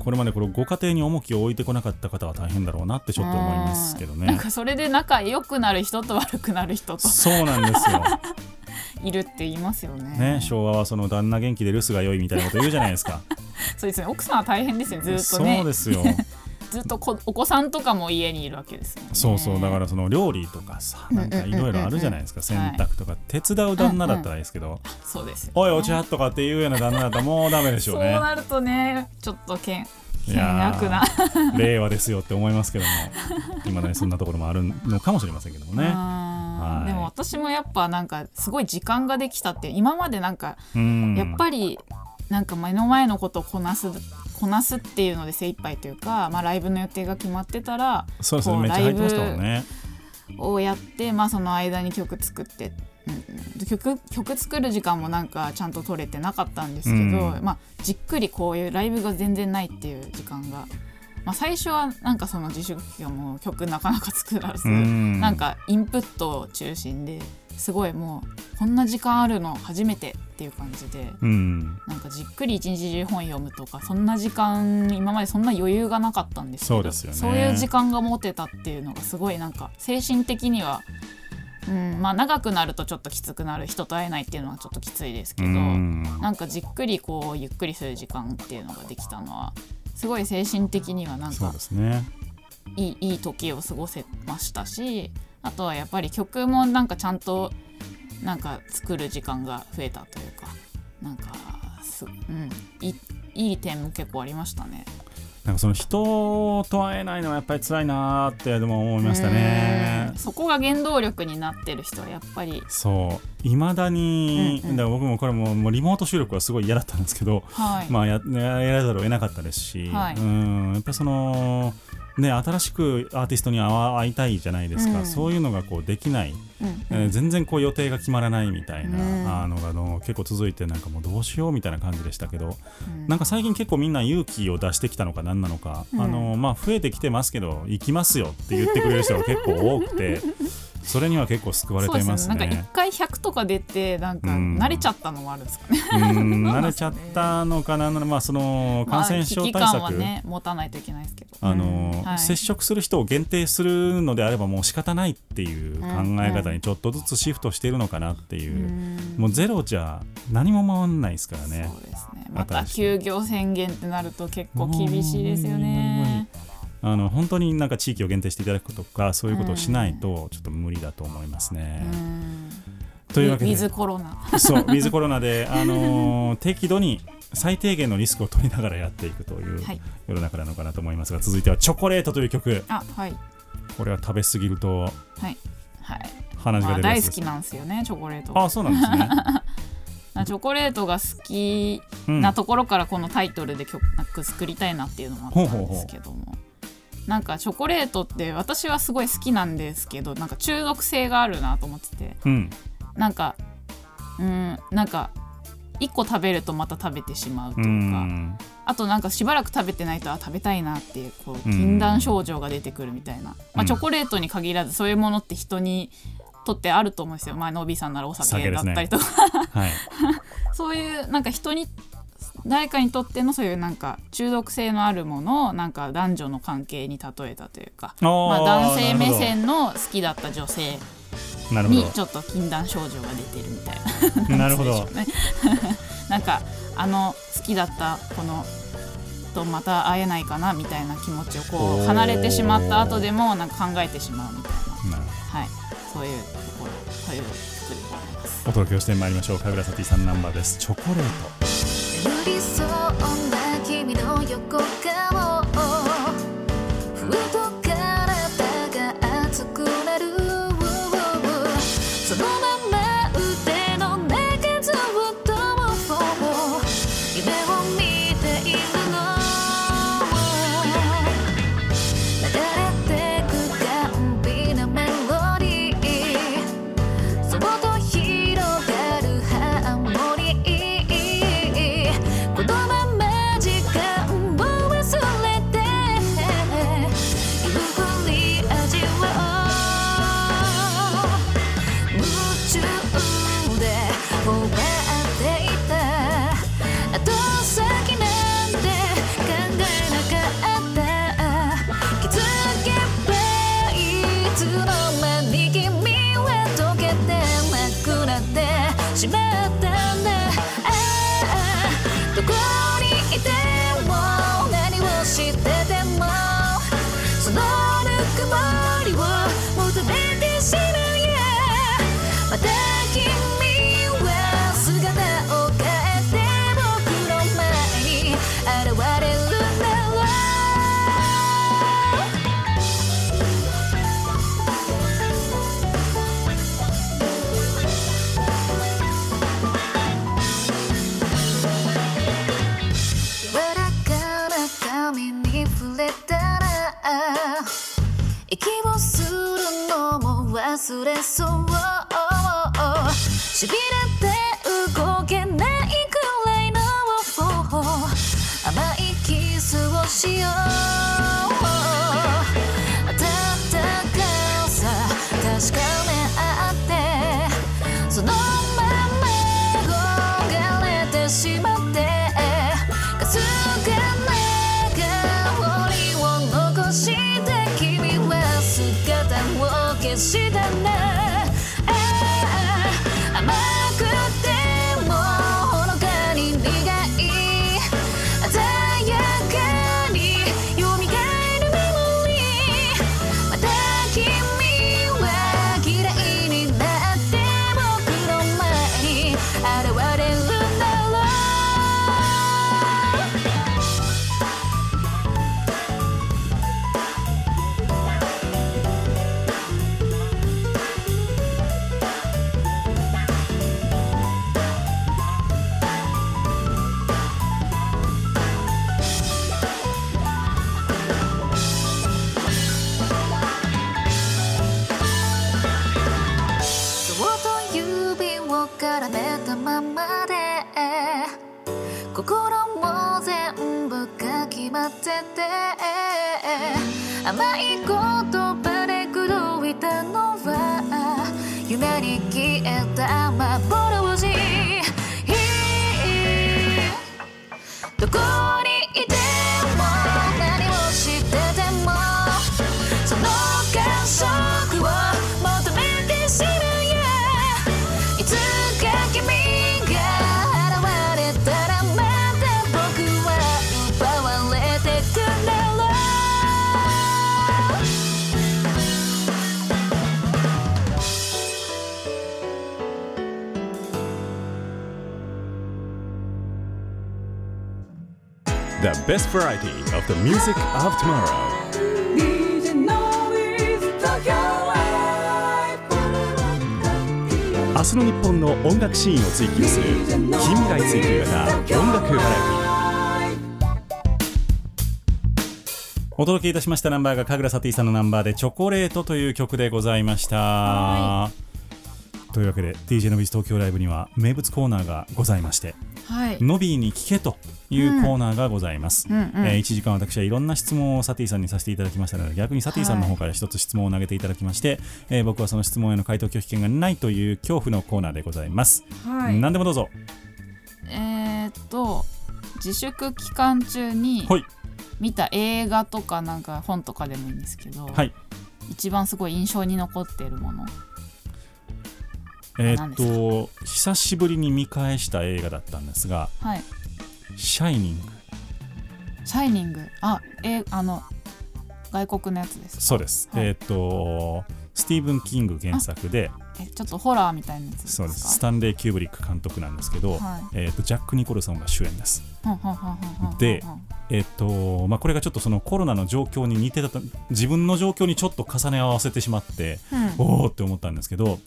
これまでこれご家庭に重きを置いてこなかった方は大変だろうなってちょっと思いますけどね。なんかそれで仲良くなる人と悪くなる人と。そうなんですよ、いるって言いますよね。ね、昭和はその旦那元気で留守が良いみたいなこと言うじゃないですか。そうですね。奥さんは大変ですよずっとそうねですよずっとこお子さんとかも家にいるわけですね。そうそうだからその料理とかさなんかいろいろあるじゃないですかうんうんうん洗濯とか手伝う旦那だったらいいですけど。そうですよ「おいお茶」とかっていうような旦那だったらもうダメでしょそううね。なるとねちょっと険い険や悪な。ー令和ですよって思いますけども今ねそんなところもあるのかもしれませんけどもね。うん。はい。でも私もやっぱなんかすごい時間ができたって今までなんかうん。やっぱりなんか目の前のことをこなすこなすっていうので精一杯というか、まあ、ライブの予定が決まってたらそうですねこうめっちゃ入ってましたもんね。をやって、まあ、その間に曲作って、曲曲作る時間もなんかちゃんと取れてなかったんですけど、うん。まあ、じっくりこういうライブが全然ないっていう時間が、まあ、最初はなんかその自粛期間も曲なかなか作らず、うん。なんかインプット中心ですごいもうこんな時間あるの初めてっていう感じで。うん。なんかじっくり一日中本読むとかそんな時間今までそんな余裕がなかったんですけどそうね。そういう時間が持てたっていうのがすごいなんか精神的には、うんまあ、長くなるとちょっときつくなる人と会えないっていうのはちょっときついですけど、うん。なんかじっくりこうゆっくりする時間っていうのができたのはすごい精神的にはなんかね。いいいい時を過ごせましたしあとはやっぱり曲もなんかちゃんとなんか作る時間が増えたというかなんかす、うん、いいいい点も結構ありましたね。なんかその人と会えないのはやっぱり辛いなーってでも思いましたね。そこが原動力になってる人はやっぱり。そう。いまだに、うんうん。だから僕もこれももうリモート収録はすごい嫌だったんですけど、はい、まあややらざるを得なかったですし、はい。うん。やっぱりそのね新しくアーティストに会いたいじゃないですか、うん。そういうのがこうできない、うん。えー全然こう予定が決まらないみたいな、うんあのがの結構続いてなんかもうどうしようみたいな感じでしたけど、うん。なんか最近結構みんな勇気を出してきたのか何なのか、うん。あのまあ増えてきてますけど行きますよって言ってくれる人が結構多くて それには結構救われていますすね。ね。なんか一回100とか出てなんかうん。慣れちゃったのもあるんですかね、慣れちゃったのかな、まあ、その感染症対策、まあね持たないといけないですけど。あのうんはい。接触する人を限定するのであればもう仕方ないっていう考え方にちょっとずつシフトしているのかなっていう、うん。もうゼロじゃ何も回んないですからね。そうですね。また休業宣言ってなると結構厳しいですよねあの本当になんか地域を限定していただくとかそういうことをしないとちょっと無理だと思いますね。うん。というわけで。ウィズコロナ。そうウィズコロナで、あのー適度に最低限のリスクを取りながらやっていくというはい。世の中なのかなと思いますが続いては「チョコレート」という曲。あはい。これは食べ過ぎるとはい。はい。鼻血まあが出るやつです大好きなんですよねチョコレート。あそうなんですね、なチョコレートが好きうんなところからこのタイトルで曲作りたいなっていうのもあったんですけどもなんかチョコレートって私はすごい好きなんですけどなんか中毒性があるなと思ってて。うん。なんかうんなんか1個食べるとまた食べてしまうとういうか。ん。あとなんかしばらく食べてないとあ食べたいなっていうこううん禁断症状が出てくるみたいな、まあ、うんチョコレートに限らずそういうものって人にとってあると思うんですよ、まあ、ノビーさんならお酒だったりとか、はい そういうなんか人に誰かにとってのそういうなんか中毒性のあるものをなんか男女の関係に例えたというかまあ、男性目線の好きだった女性にちょっと禁断症状が出てるみたいな。どなるほど。なんかあの好きだったこのとまた会えないかなみたいな気持ちをこう離れてしまった後でもなんか考えてしまうみたいな、はい、そういうところそういう曲でございます。お届けをしてまいりましょう。神楽サティさんナンバーです。チョコレート。寄り添った君の横顔。ふと忘れそう。甘い言葉で口説いたのは夢に消えた幻。どこ best variety of the music of tomorrow. DJ 明日の日本の音楽シーンを追求する近未来追求型音楽バラエティお届けいたしましたナンバーが神楽サティさんのナンバーで「チョコレート」という曲でございましたというわけで DJ のビズ東京ライブには名物コーナーがございましてはい。ノビーに聞けというコーナーがございます、うん。うんえー1時間私はいろんな質問をサティさんにさせていただきましたので逆にサティさんの方から一つ質問を投げていただきまして、えー僕はその質問への回答拒否権がないという恐怖のコーナーでございます、はい。何でもどうぞ。えーっと自粛期間中にはい。見た映画とかなんか本とかでもいいんですけど、はい。一番すごい印象に残っているものえーっと久しぶりに見返した映画だったんですがはい「シャイニング「シャイニング」あえあの外国のやつです」そうです、はい。えーっとスティーブン・キング原作でえちょっとホラーみたいなやつですか？そうです。スタンレー・キューブリック監督なんですけど、はい。えーっとジャック・ニコルソンが主演ですでえっとまあ、これがちょっとそのコロナの状況に似てたと自分の状況にちょっと重ね合わせてしまって、うん。おおって思ったんですけど、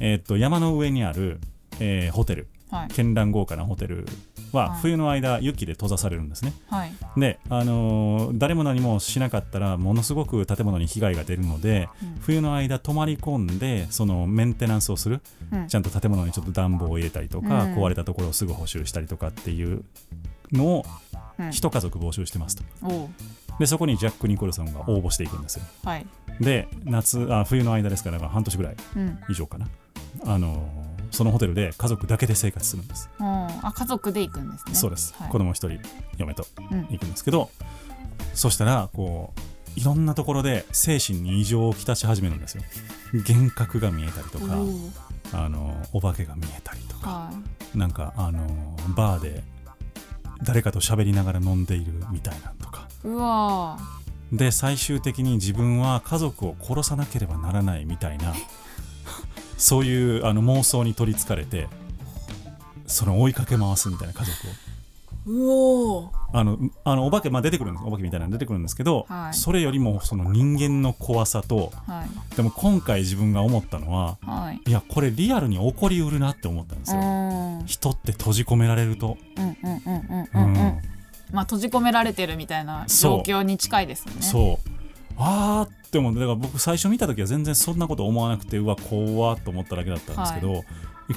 えっと山の上にある、えーホテル。はい。絢爛豪華なホテルははい。冬の間雪で閉ざされるんですね。はい。で、あのー誰も何もしなかったらものすごく建物に被害が出るので、うん。冬の間泊まり込んでそのメンテナンスをする、うん。ちゃんと建物にちょっと暖房を入れたりとか、うん。壊れたところをすぐ補修したりとかっていうのをうん。一家族募集してますと。でそこにジャック・ニコルソンが応募していくんですよ。はい。で夏あ冬の間ですからまあ半年ぐらいうん。以上かなあのーそのホテルで家族だけで生活するんです、うん。あ家族で行くんですね。そうです、はい。子供一人嫁とうん。行くんですけどそしたらこういろんなところで精神に異常をきたし始めるんですよ。幻覚が見えたりとかあのお化けが見えたりとかはなんかあのバーで誰かと喋りながら飲んでいるみたいなのとか。いうわで最終的に自分は家族を殺さなければならないみたいなそういうあの妄想に取りつかれてその追いかけ回すみたいな家族を。うおあのあのお化け、まあ、出てくるんです。お化けみたいなの出てくるんですけど、はい。それよりもその人間の怖さとはい。でも今回自分が思ったのははい。いやこれリアルに起こりうるなって思ったんですうよ人って閉じ込められると、うんうんうんうんううんん。まあ閉じ込められてるみたいな状況に近いですよね。そうあーって思ってだから僕最初見た時は全然そんなこと思わなくてうわ怖っと思っただけだったんですけど、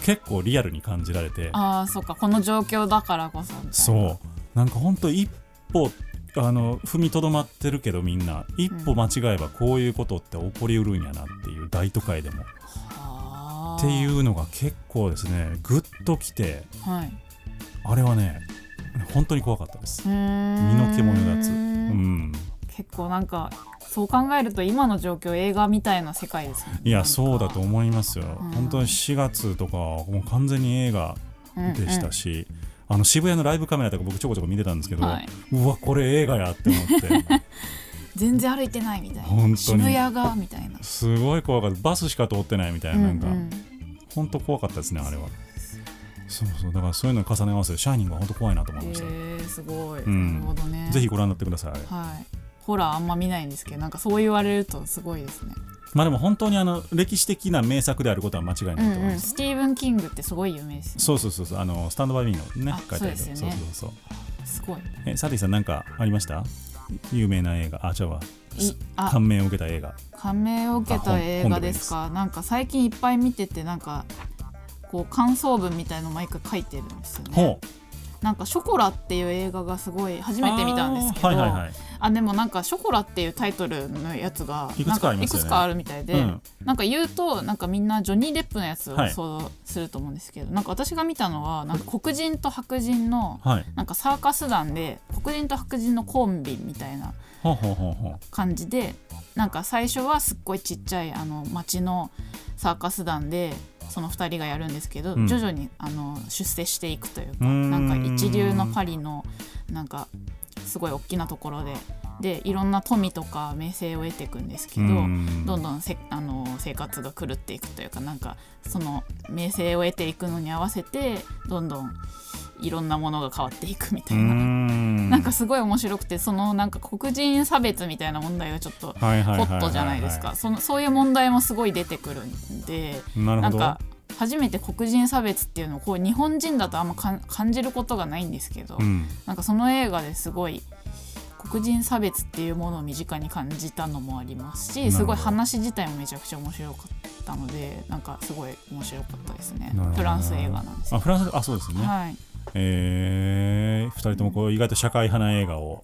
結構リアルに感じられて。ああそっかこの状況だからこそそう。なんかほんと一歩あの踏みとどまってるけどみんな一歩間違えばこういうことって起こりうるんやなっていう大都会でも。はあっていうのが結構ですねグッときてはい。あれはね本当に怖かったです。身身の毛もよだつ。うん結構なんかそう考えると今の状況映画みたいな世界ですよね。いやそうだと思いますよ、うん。本当に4月とかはもう完全に映画でしたし、あの渋谷のライブカメラとか僕ちょこちょこ見てたんですけど、うんはい。うわこれ映画やって思って。全然歩いてないみたいな。本当に。渋谷がみたいな。すごい怖かった。バスしか通ってないみたいななんか、うん。うん本当怖かったですねあれは。そうそう。だからそういうのを重ね合わせてシャイニングは本当怖いなと思いました、えー、すごい、ん。なるほどね。ぜひご覧になってください。はいホラーあんま見ないんですけどなんかそう言われるとすごいですね。まあでも本当にあの歴史的な名作であることは間違いないとうんうん。思います、スティーブン・キングってすごい有名ですよね。そうそうそうそうあのスタンドバイミーのねあ書いてある。そうですよね。そうそうそう。すごいえサティさんなんかありました？有名な映画？あ違うわ。いあ。感銘を受けた映画。感銘を受けた映画ですか？なんか最近いっぱい見ててなんかこう感想文みたいの毎回書いてるんですよね。ほなんか「ショコラ」っていう映画がすごい初めて見たんですけどあーはいはいはい。あでもなんか「ショコラ」っていうタイトルのやつがいくつかあるみたいで、うん。なんか言うとなんかみんなジョニー・デップのやつをはい。想像すると思うんですけど、なんか私が見たのはなんか黒人と白人のはい。なんかサーカス団で黒人と白人のコンビみたいな感じでなんか最初はすっごいちっちゃいあの町のサーカス団でその2人がやるんですけど、うん。徐々にあの出世していくというかなんか一流のパリのなんかすごい大きなところででいろんな富とか名声を得ていくんですけど、うん。どんどんせあの生活が狂っていくというかなんかその名声を得ていくのに合わせてどんどんいろんなものが変わっていくみたういな。ん。なんかすごい面白くてそのなんか黒人差別みたいな問題がちょっとホットじゃないですか。そのそういう問題もすごい出てくるんでなんか初めて黒人差別っていうのをこう日本人だとあんまかん感じることがないんですけど、うん。なんかその映画ですごい黒人差別っていうものを身近に感じたのもありますしすごい話自体もめちゃくちゃ面白かったのでなんかすごい面白かったですね。フランス映画なんですよ。あフランスあそうですね、はいえー、2人ともこう意外と社会派な映画を。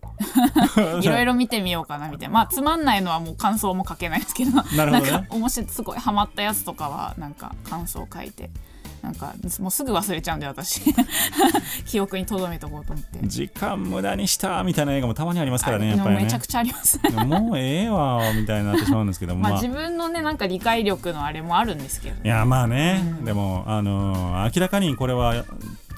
いろいろ見てみようかなみたいな。まあつまんないのはもう感想も書けないですけど。なるほどね。なんか面白いすごいハマったやつとかはなんか感想を書いて。なんかもうすぐ忘れちゃうんで私。記憶に留めとこうと思って。時間無駄にしたみたいな映画もたまにありますからねやっぱりね。もうめちゃくちゃあります。もうええわみたいになってしまうんですけども まあ。まあ自分のねなんか理解力のあれもあるんですけどいやまあね、うん。でもあのー明らかにこれは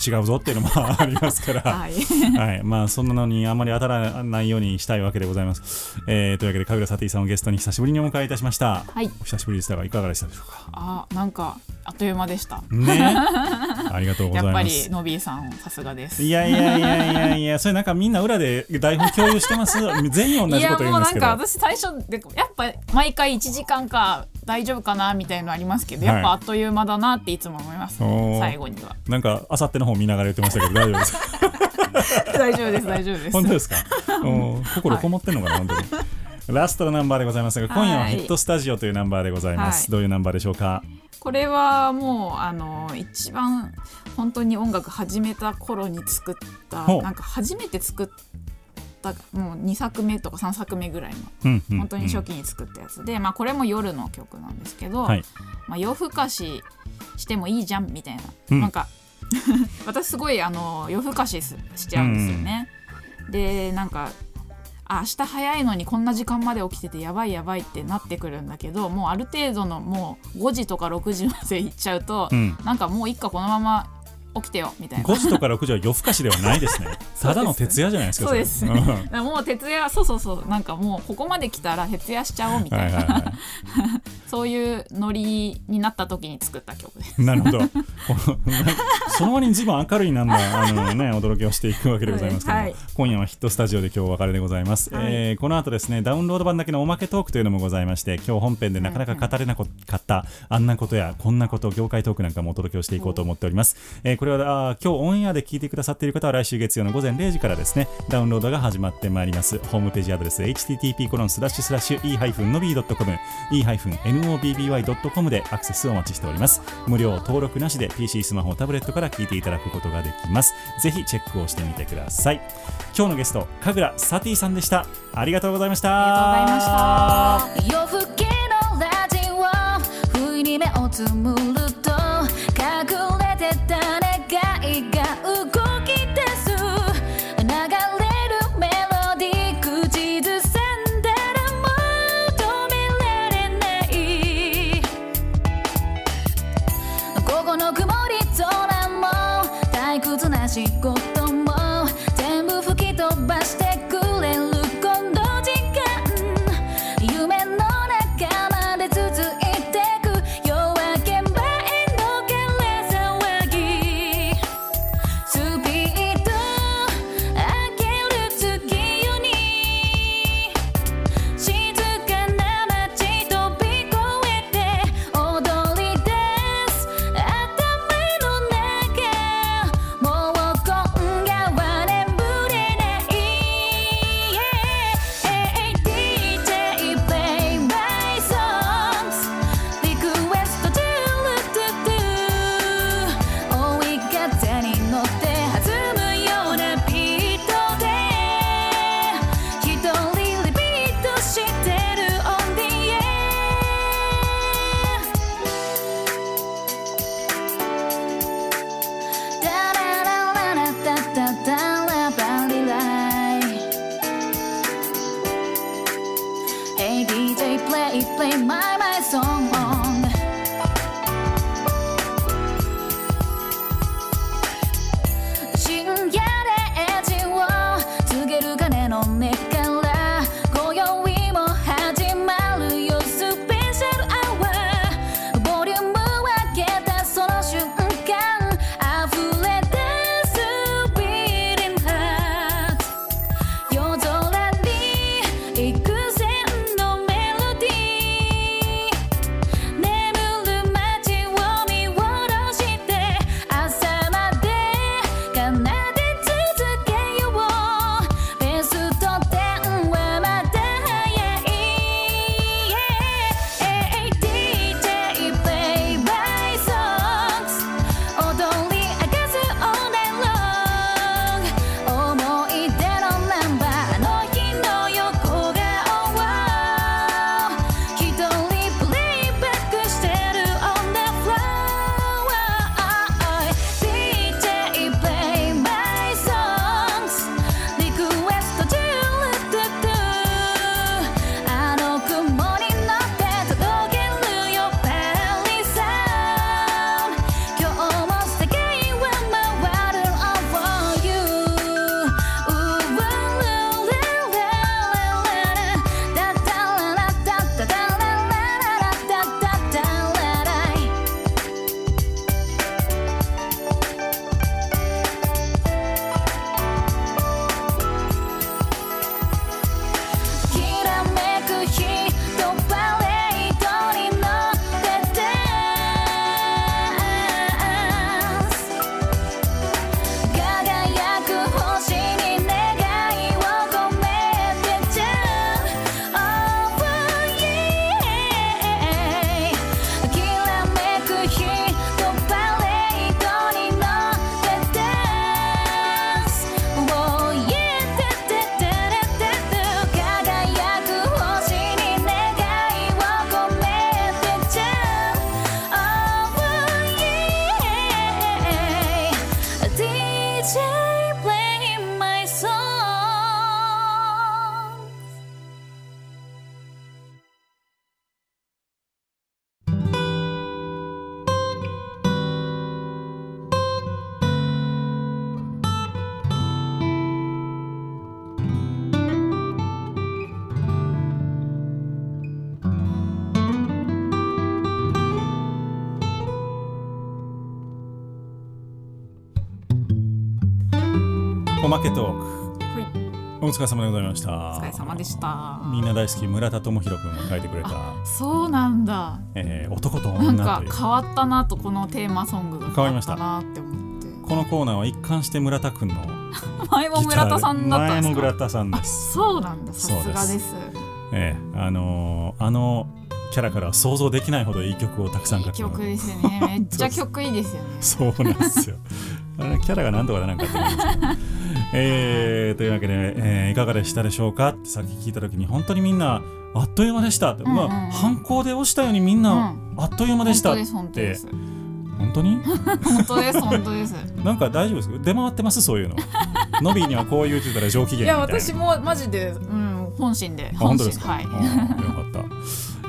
違うぞっていうのもありますから、はいはい、まあそんなのにあまり当たらないようにしたいわけでございます。えー、というわけで神楽サティさんをゲストに久しぶりにお迎えいたしました。はいお久しぶりでしたがいかがでしたでしょうか？あなんかあっという間でしたね、ありがとうござやっぱりいます。ノビーさんさすがですいやいやいやいやいや、それなんかみんな裏で台本共有してます？全員同じいやこと言うんですけど。もうなんか私最初でやっぱ毎回1時間か大丈夫かなみたいのありますけどやっぱあっという間だなっていつも思います、おー最後にはなんかあさっての方見ながら言ってましたけど大丈夫ですか？大丈夫です大丈夫です本当ですか？心こもってんのかな、本当に。ラストのナンバーでございますが、今夜ははいヒットスタジオというナンバーでございます。はいどういうナンバーでしょうか？これはもうあの一番本当に音楽始めた頃に作ったなんか初めて作ったもう2作目とか3作目ぐらいのうんうん、本当に初期に作ったやつで、まあこれも夜の曲なんですけど、はい。まあ、夜更かししてもいいじゃんみたいな、うん。なんか 私すごいあの夜更かしすしちゃうんですよね。でなんかあ明日早いのにこんな時間まで起きててやばいやばいってなってくるんだけどもうある程度のもう5時とか6時まで行っちゃうと、うん。なんかもういっかこのまま起きてよみたいな。5時とか6時は夜更かしではないですね。ただの徹夜じゃないですか。そうですれね。だからもう徹夜そうそうそうなんかもうここまで来たら徹夜しちゃおうみうんたいな、はいはいは そういうノリになった時に作った曲です。い。なるほど。その割に随分明るいなんだあのね驚きをしていくわけでございますけども、はい今夜はヒットスタジオで今日お別れでございます、はいえーこの後ですねダウンロード版だけのおまけトークというのもございまして今日本編でなかなか語れなかったあんなことやこんなこと業界トークなんかもお届けをしていこうと思っております、えーこれはあ今日オンエアで聞いてくださっている方は来週月曜の午前0時からですね。ダウンロードが始まってまいります。ホームページアドレス http コロンスラッシュスラッシュ e-nobby.com e-nobby.com でアクセスお待ちしております。無料登録なしで PC スマホタブレットから聞いていただくことができます。ぜひチェックをしてみてください。今日のゲスト神楽サティさんでした。ありがとうございました。ありがとうございました。夜更けのラジオ。不意に目をつむると隠れてた願同じこと疲れ様でございました。お疲れ様でした。みんな大好き村田智弘君が書いてくれた、そうなんだ。えー男となん女という。か変わったなとこのテーマソングが。変わりました。なって思って。このコーナーは一貫して村田君の 前も村田さんだったんですか？前も村田さんです。そうなんだ。さすがです。ええあのーあのキャラからは想像できないほどいい曲をたくさん書きま曲ですよね。めっちゃ曲いいですよね。そうなんですよ。あれキャラがなんとかならんかったんですけど。えー、というわけで、えーいかがでしたでしょうか？ってさっき聞いた時に本当にみんなあっという間でした。うんうん。まあ反抗で押したようにみんな、あっという間でした。っ本当です本当てです。本当に？本当です本当です。なんか大丈夫ですか？出回ってます？そういうの。ノビーにはこう言うてたら上機い嫌いな。や私もマジでうん本心で。あ本本当ではい。よかった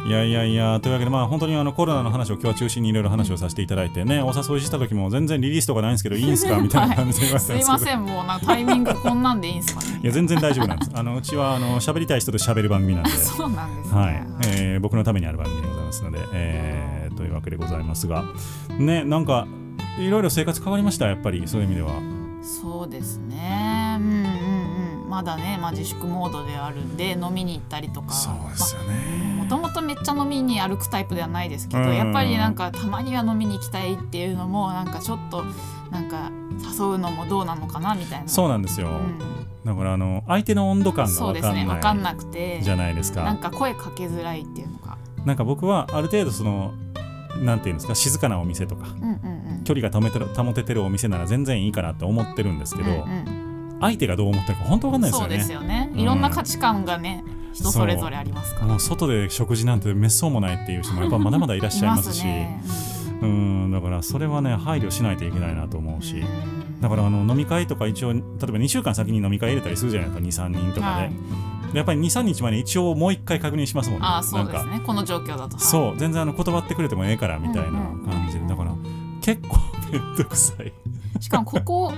いやいやいやというわけでまあ本当にあのコロナの話を今日は中心にいろいろ話をさせていただいてねお誘いした時も全然リリースとかないんですけどいいんすかみたいな感じで言われたすんですけど、い。ませんもうなんかタイミングこんなんでいいんすかねいや全然大丈夫なんです。あのうちはあの喋りたい人と喋る番組なんで、そうなんですね。はい、えー僕のためにある番組でございますので、えーというわけでございますが、ねなんかいろいろ生活変わりました？やっぱりそういう意味では。そうですね。うんまだね、まあ、自粛モードであるんで飲みに行ったりとか。そうですよね。もともとめっちゃ飲みに歩くタイプではないですけど、うんやっぱりなんかたまには飲みに行きたいっていうのもなんかちょっとなんか誘うのもどうなのかなみたいな。そうなんですよ。うん。だからあの相手の温度感がそうですわかんないね分かんなくてじゃないですなんか。か声かけづらいっていうのがなんか僕はある程度そのなんていうんですか静かなお店とかうんうんうん。距離が保てる保ててるお店なら全然いいかなって思ってるんですけど、うんうん相手がどう思ってるか本当わかんないですそうよね。ですよね。いろんな価値観がね、人それぞれありますから。もう外で食事なんて滅相もないっていう人もやっぱ まだまだいらっしゃいますし。ね。うん。だからそれはね配慮しないといけないなと思うし。だからあの飲み会とか一応例えば2週間先に飲み会入れたりするじゃないですか23人とかで、はい。でやっぱり23日前に一応もう一回確認しますもんね。ああそうですね。この状況だと。はい。そう。全然あの断ってくれてもええからみたいな感じで、だから結構めんどくさい。しかもここ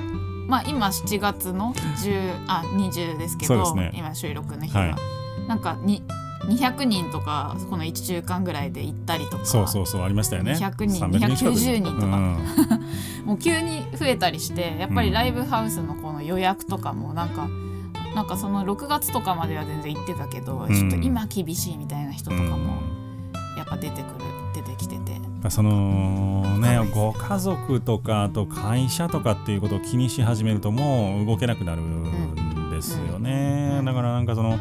まあ今7月の10あ20ですけどね。今収録の日が、はい。なんかに200人とかこの1週間ぐらいで行ったりとか。そうそうそうありましたよね。200人300近く290人とか。うん。もう急に増えたりしてやっぱりライブハウスのこの予約とかもなんか、なんかその6月とかまでは全然行ってたけど、うんちょっと今厳しいみたいな人とかもうん。やっぱ出てくるそのねご家族とかあと会社とかっていうことを気にし始めるともう動けなくなるんですよね、だからなんかその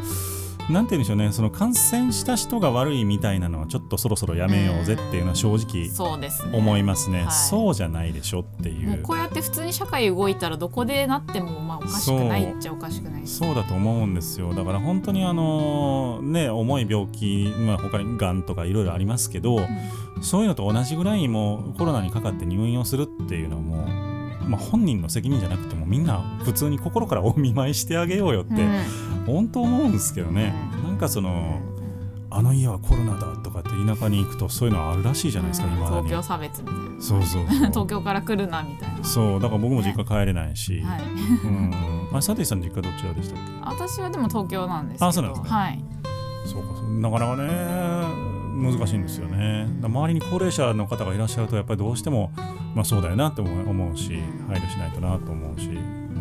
なんて言うんでしょうね。その感染した人が悪いみたいなのはちょっとそろそろやめようぜっていうのは正直そうですね。思いますね、はい。そうじゃないでしょっていう。こうやって普通に社会動いたらどこでなってもまあおかしくないっちゃおかしくないしそう。だと思うんですよ。だから本当にあのね重い病気、まあ、他にがんとかいろいろありますけど、そういうのと同じぐらいもうコロナにかかって入院をするっていうのはもう、まあ、本人の責任じゃなくてもみんな普通に心からお見舞いしてあげようよって、うん。本当思うんですけどね、なんかそのあの家はコロナだとかって田舎に行くとそういうのあるらしいじゃないですか、うん。今東京差別みたいな。そうそう 東京から来るなみたいな。そう。だから僕も実家帰れないし、はい。うん。あれサティさん実家どちらでしたっけ？私はでも東京なんですけど。あそうなんですねはい。そうかそうなかなかね難しいんですよね。周りに高齢者の方がいらっしゃるとやっぱりどうしても、まあ、そうだよなって思うし配慮しないとなと思うし。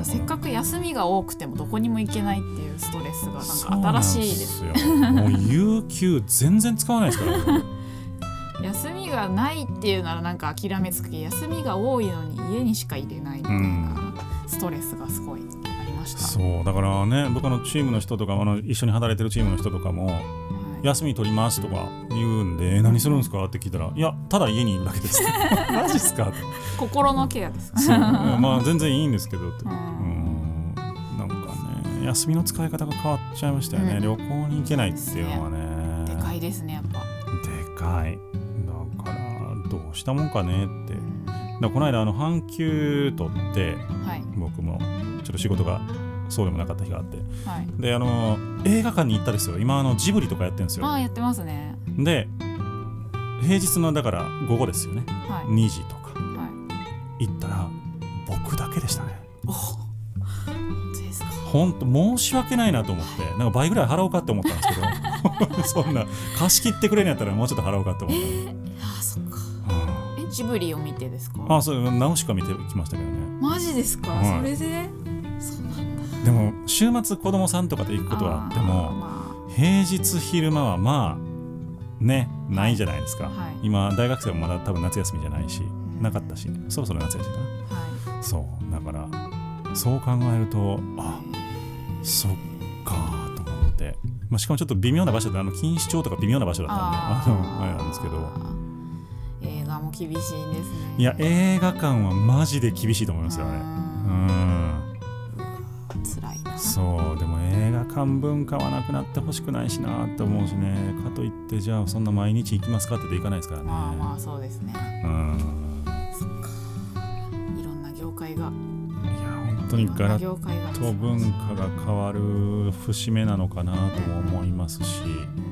せっかく休みが多くてもどこにも行けないっていうストレスがなんか新しいですよもう有給全然使わないですから。休みがないっていうならなんか諦めつくけど休みが多いのに家にしか入れないみたいなストレスがすごいありました、そう。だからね僕のチームの人とかあの一緒に働いてるチームの人とかもはい休み取りますとか言うんでえ何するんですか？って聞いたらいやただ家にいるだけです。マジっすか？心のケアですそう。まあ全然いいんですけどって。ううん。んなんかね休みの使い方が変わっちゃいましたよね、うん。旅行に行けないっていうのはね。でかいですねやっぱ、でかい。だからどうしたもんかねって。だこの間あの半休取ってはい。僕もちょっと仕事がそうでもなかった日があって。はい。であの映画館に行ったですよ。今あのジブリとかやってるんですよ。ああやってますね。で平日のだから午後ですよね。はい。2時とか。はい。行ったら僕だけでしたね。お本当ですか？本当申し訳ないなと思ってなんか倍ぐらい払おうかって思ったんですけど。そんな貸し切ってくれんやったらもうちょっと払おうかって思った、ああそっか。うん。えジブリを見てですか？あそうナウシカ見てきましたけどね。マジですか、はい。それで？そうなんだでも週末子供さんとかで行くことはあってーもま平日昼間はまあねないじゃないですか、はい。今大学生もまだ多分夏休みじゃないしん。なかったしそろそろ夏休みかあはなそう。だからそう考えるとあそっかと思って、まあ、しかもちょっと微妙な場所であの錦糸町とか微妙な場所だったんであのあれなんですけど。映画も厳しいんですね。いや映画館はマジで厳しいと思いますよねうんそうでも映画館文化はなくなってほしくないしなって思うしね。かといってじゃあそんな毎日行きますかって言って行かないですからね。まあまあそうですね。うん。いろんな業界が。いや本当にガラッ業界がと文化が変わる節目なのかなとも思いますし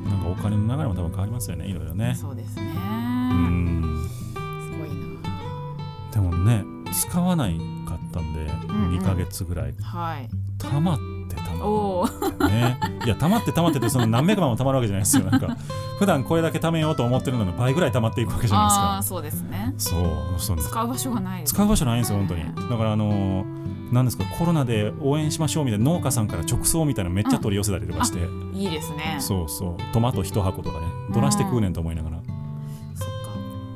なんかお金の流れも多分変わりますよね。いろいろね。そうですね。うん。すごいな。でもね使わないかったんでんうん。2ヶ月ぐらい。はい。溜まって溜まってね。いや溜まって溜まってってその何百万も溜まるわけじゃないですよ。なんか普段これだけ貯めようと思ってるのの倍ぐらい溜まっていくわけじゃないですか。ああそうですね。そうそう使う場所がない使う場所ないんですよ本当に。だからあのーなんですかコロナで応援しましょうみたいな農家さんから直送みたいなのめっちゃ取り寄せたりとかして。いいですね。そうそう。トマト一箱とかねどないして食うねんと思いながら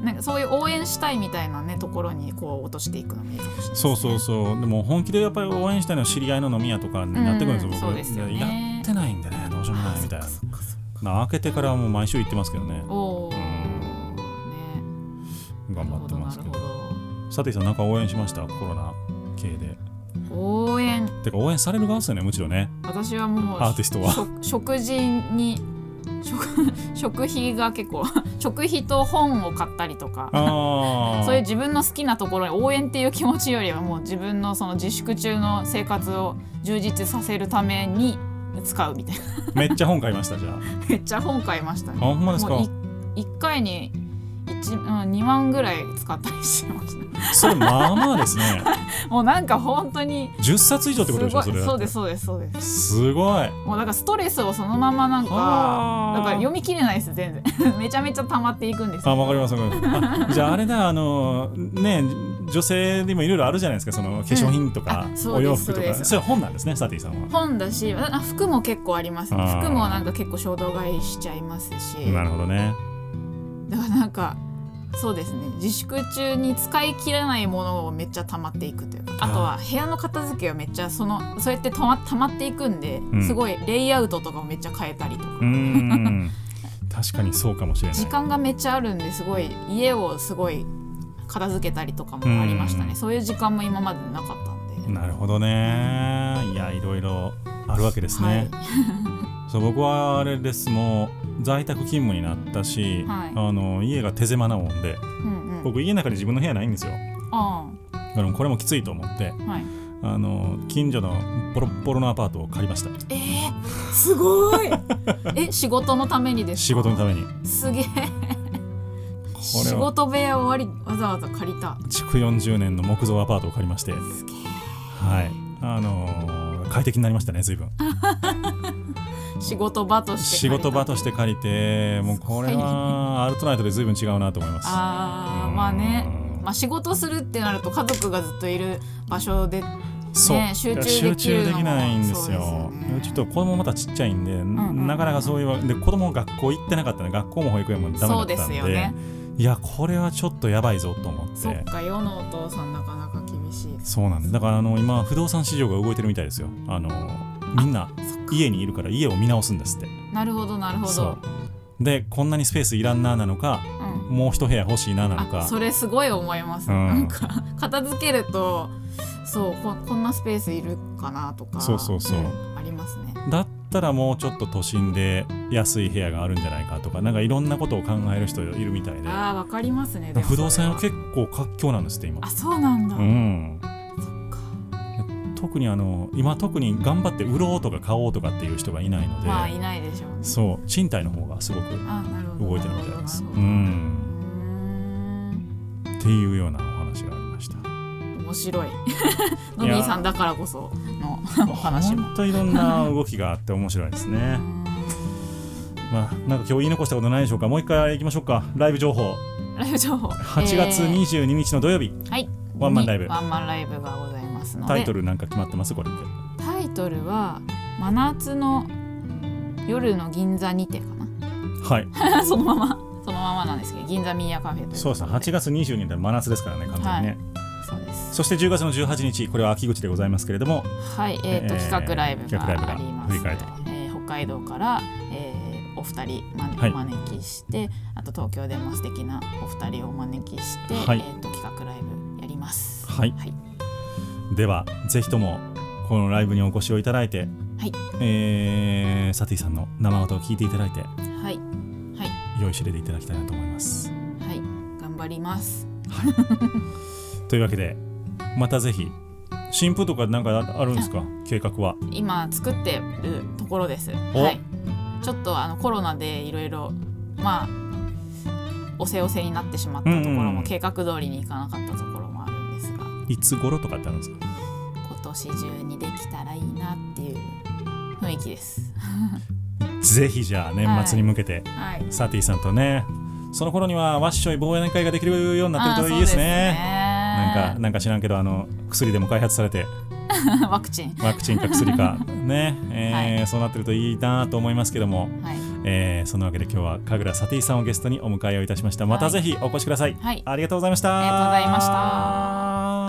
なんかそういう応援したいみたいなねところにこう落としていくのもいいかもしれないね。そうそうそう。でも本気でやっぱり応援したいのは知り合いの飲み屋とかになってくるんですよ、うん僕そうですよね。いややってないんでねどうしようもないみたいな。な開けてからはもう毎週行ってますけどね。おおうんね。頑張ってますけど。さてさんなんか応援しました？コロナ系で。ど応援てか応援される側ですよねむしろね。私はもうアーティストは。食食事に食 食費が結構 食費と本を買ったりとかああ そういう自分の好きなところに応援っていう気持ちよりはもう自分のその自粛中の生活を充実させるために使うみたいな。めっちゃ本買いましたじゃめっちゃ本買いましたね。あほんまですか。もうい1回に1、うん、2万ぐらい使ったりしてました。それまあまあですね。もうなんか本当に。10冊以上ってことでしょそれそうですそうですそうです。すごい。もうだからストレスをそのままなんかはあ。だから読み切れないです全然。めちゃめちゃ溜まっていくんですよ。あわかりますわかります。あじゃああれだ あのね女性でもいろいろあるじゃないですかその化粧品とか、うんあそうお洋服とか。それ本なんですねサティさんは。本だしあ服も結構ありますね。服もなんか結構衝動買いしちゃいますし。なるほどねだからなんかそうですね。自粛中に使い切らないものをめっちゃ溜まっていくというか。あとは部屋の片付けをめっちゃそのそうやって溜ま溜まっていくんで、ん。すごいレイアウトとかもめっちゃ変えたりとか。確かにそうかもしれない。時間がめっちゃあるんですごい家をすごい片付けたりとかもありましたうん。ねそういう時間も今までなかったなるほどね。いやいろいろあるわけですね、はい。そう僕はあれです。もう在宅勤務になったし、はい。あの家が手狭なもんでうんうん。僕家の中に自分の部屋ないんですよ。あだからこれもきついと思ってあはい。あの近所のボロッボロのアパートを借りました。えー、すごい。え仕事のためにですか？仕事のために。すげえ。こ仕事部屋をわりわざわざ借りた。築40年の木造アパートを借りまして。すげえはい。あのー快適になりましたね随分。仕事場として仕事場として借りてもうこれはアルトナイトで随分違うなと思います。あうん。ーまあね。まあ仕事するってなると家族がずっといる場所でそう、ね集中できないんですよ。ね。ちょっと子供またちっちゃいんで、んうんなかなかそういうで子供も学校行ってなかったんで学校も保育園もダメだそうでったんですよね。いやこれはちょっとやばいぞと思って。そっか世のお父さんなかなし。いそうなんですだからあの今不動産市場が動いてるみたいですよ。あのみんな家にいるから家を見直すんですって。なるほどなるほど。でこんなにスペースいらんななのかうん。もう一部屋欲しいななのあかそれすごい思います、うん。なんか片付けるとそうここんなスペースいるかなとかそうそうそうんありますね。だったらもうちょっと都心で安い部屋があるんじゃないかとかなんかいろんなことを考える人いるみたいで。あーわかりますね。不動産は結構活況なんですって今。あそうなんだ、うん。そっか。特にあの今特に頑張って売ろうとか買おうとかっていう人がいないので、まあいないでしょうね。そう。賃貸の方がすごく動いてるみたいです。うん。っていうような面白い。のびーさんだからこそのお話も。本当いろんな動きがあって面白いですね。まあなんか今日言い残したことないでしょうか。もう一回行きましょうか。ライブ情報。ライブ情報。8月22日の土曜日、えーはい。ワンマンライブ。にワンマンライブがございますので。タイトルなんか決まってます？これ。ってタイトルは「真夏の夜の銀座にて」かはい。な そのまま。そのままなんですけど銀座ミーヤカフェというそうですね。8月22日で真夏ですからね完全にね、そうですそして10月の18日これは秋口でございますけれどもはいえっ、と、えー企画ライブががあります振り返ると。えー北海道から、えーお二人お招きして、あと東京でも素敵なお二人をお招きして、はい。えー、と企画ライブやります。はい。はい、ではぜひともこのライブにお越しをいただいて、はい。えーサティさんの生音を聞いていただいてはい。良い知れでいただきたいなと思います。はい。頑張ります。というわけでまたぜひ。新婦とかなんかあるんですか？計画は。今作ってるところです。お？はい。ちょっとあのコロナでいろいろまあおせおせになってしまったところも計画通りにいかなかったところもあるんですが。いつ頃とかってあるんですか？今年中にできたらいいなっていう雰囲気です。ぜひじゃあ年末に向けて、はい。サティさんとねその頃にはわっしょい忘年会ができるようになってるといいですねなんかなんか知らんけどあの薬でも開発されて。か ワクチン。ワクチンか薬か。ね、えーそうなってるといいなと思いますけども、はい。えーそのわけで今日は神楽サティさんをゲストにお迎えをいたしました。またぜひお越しください、はい。ありがとうございました。ありがとうございました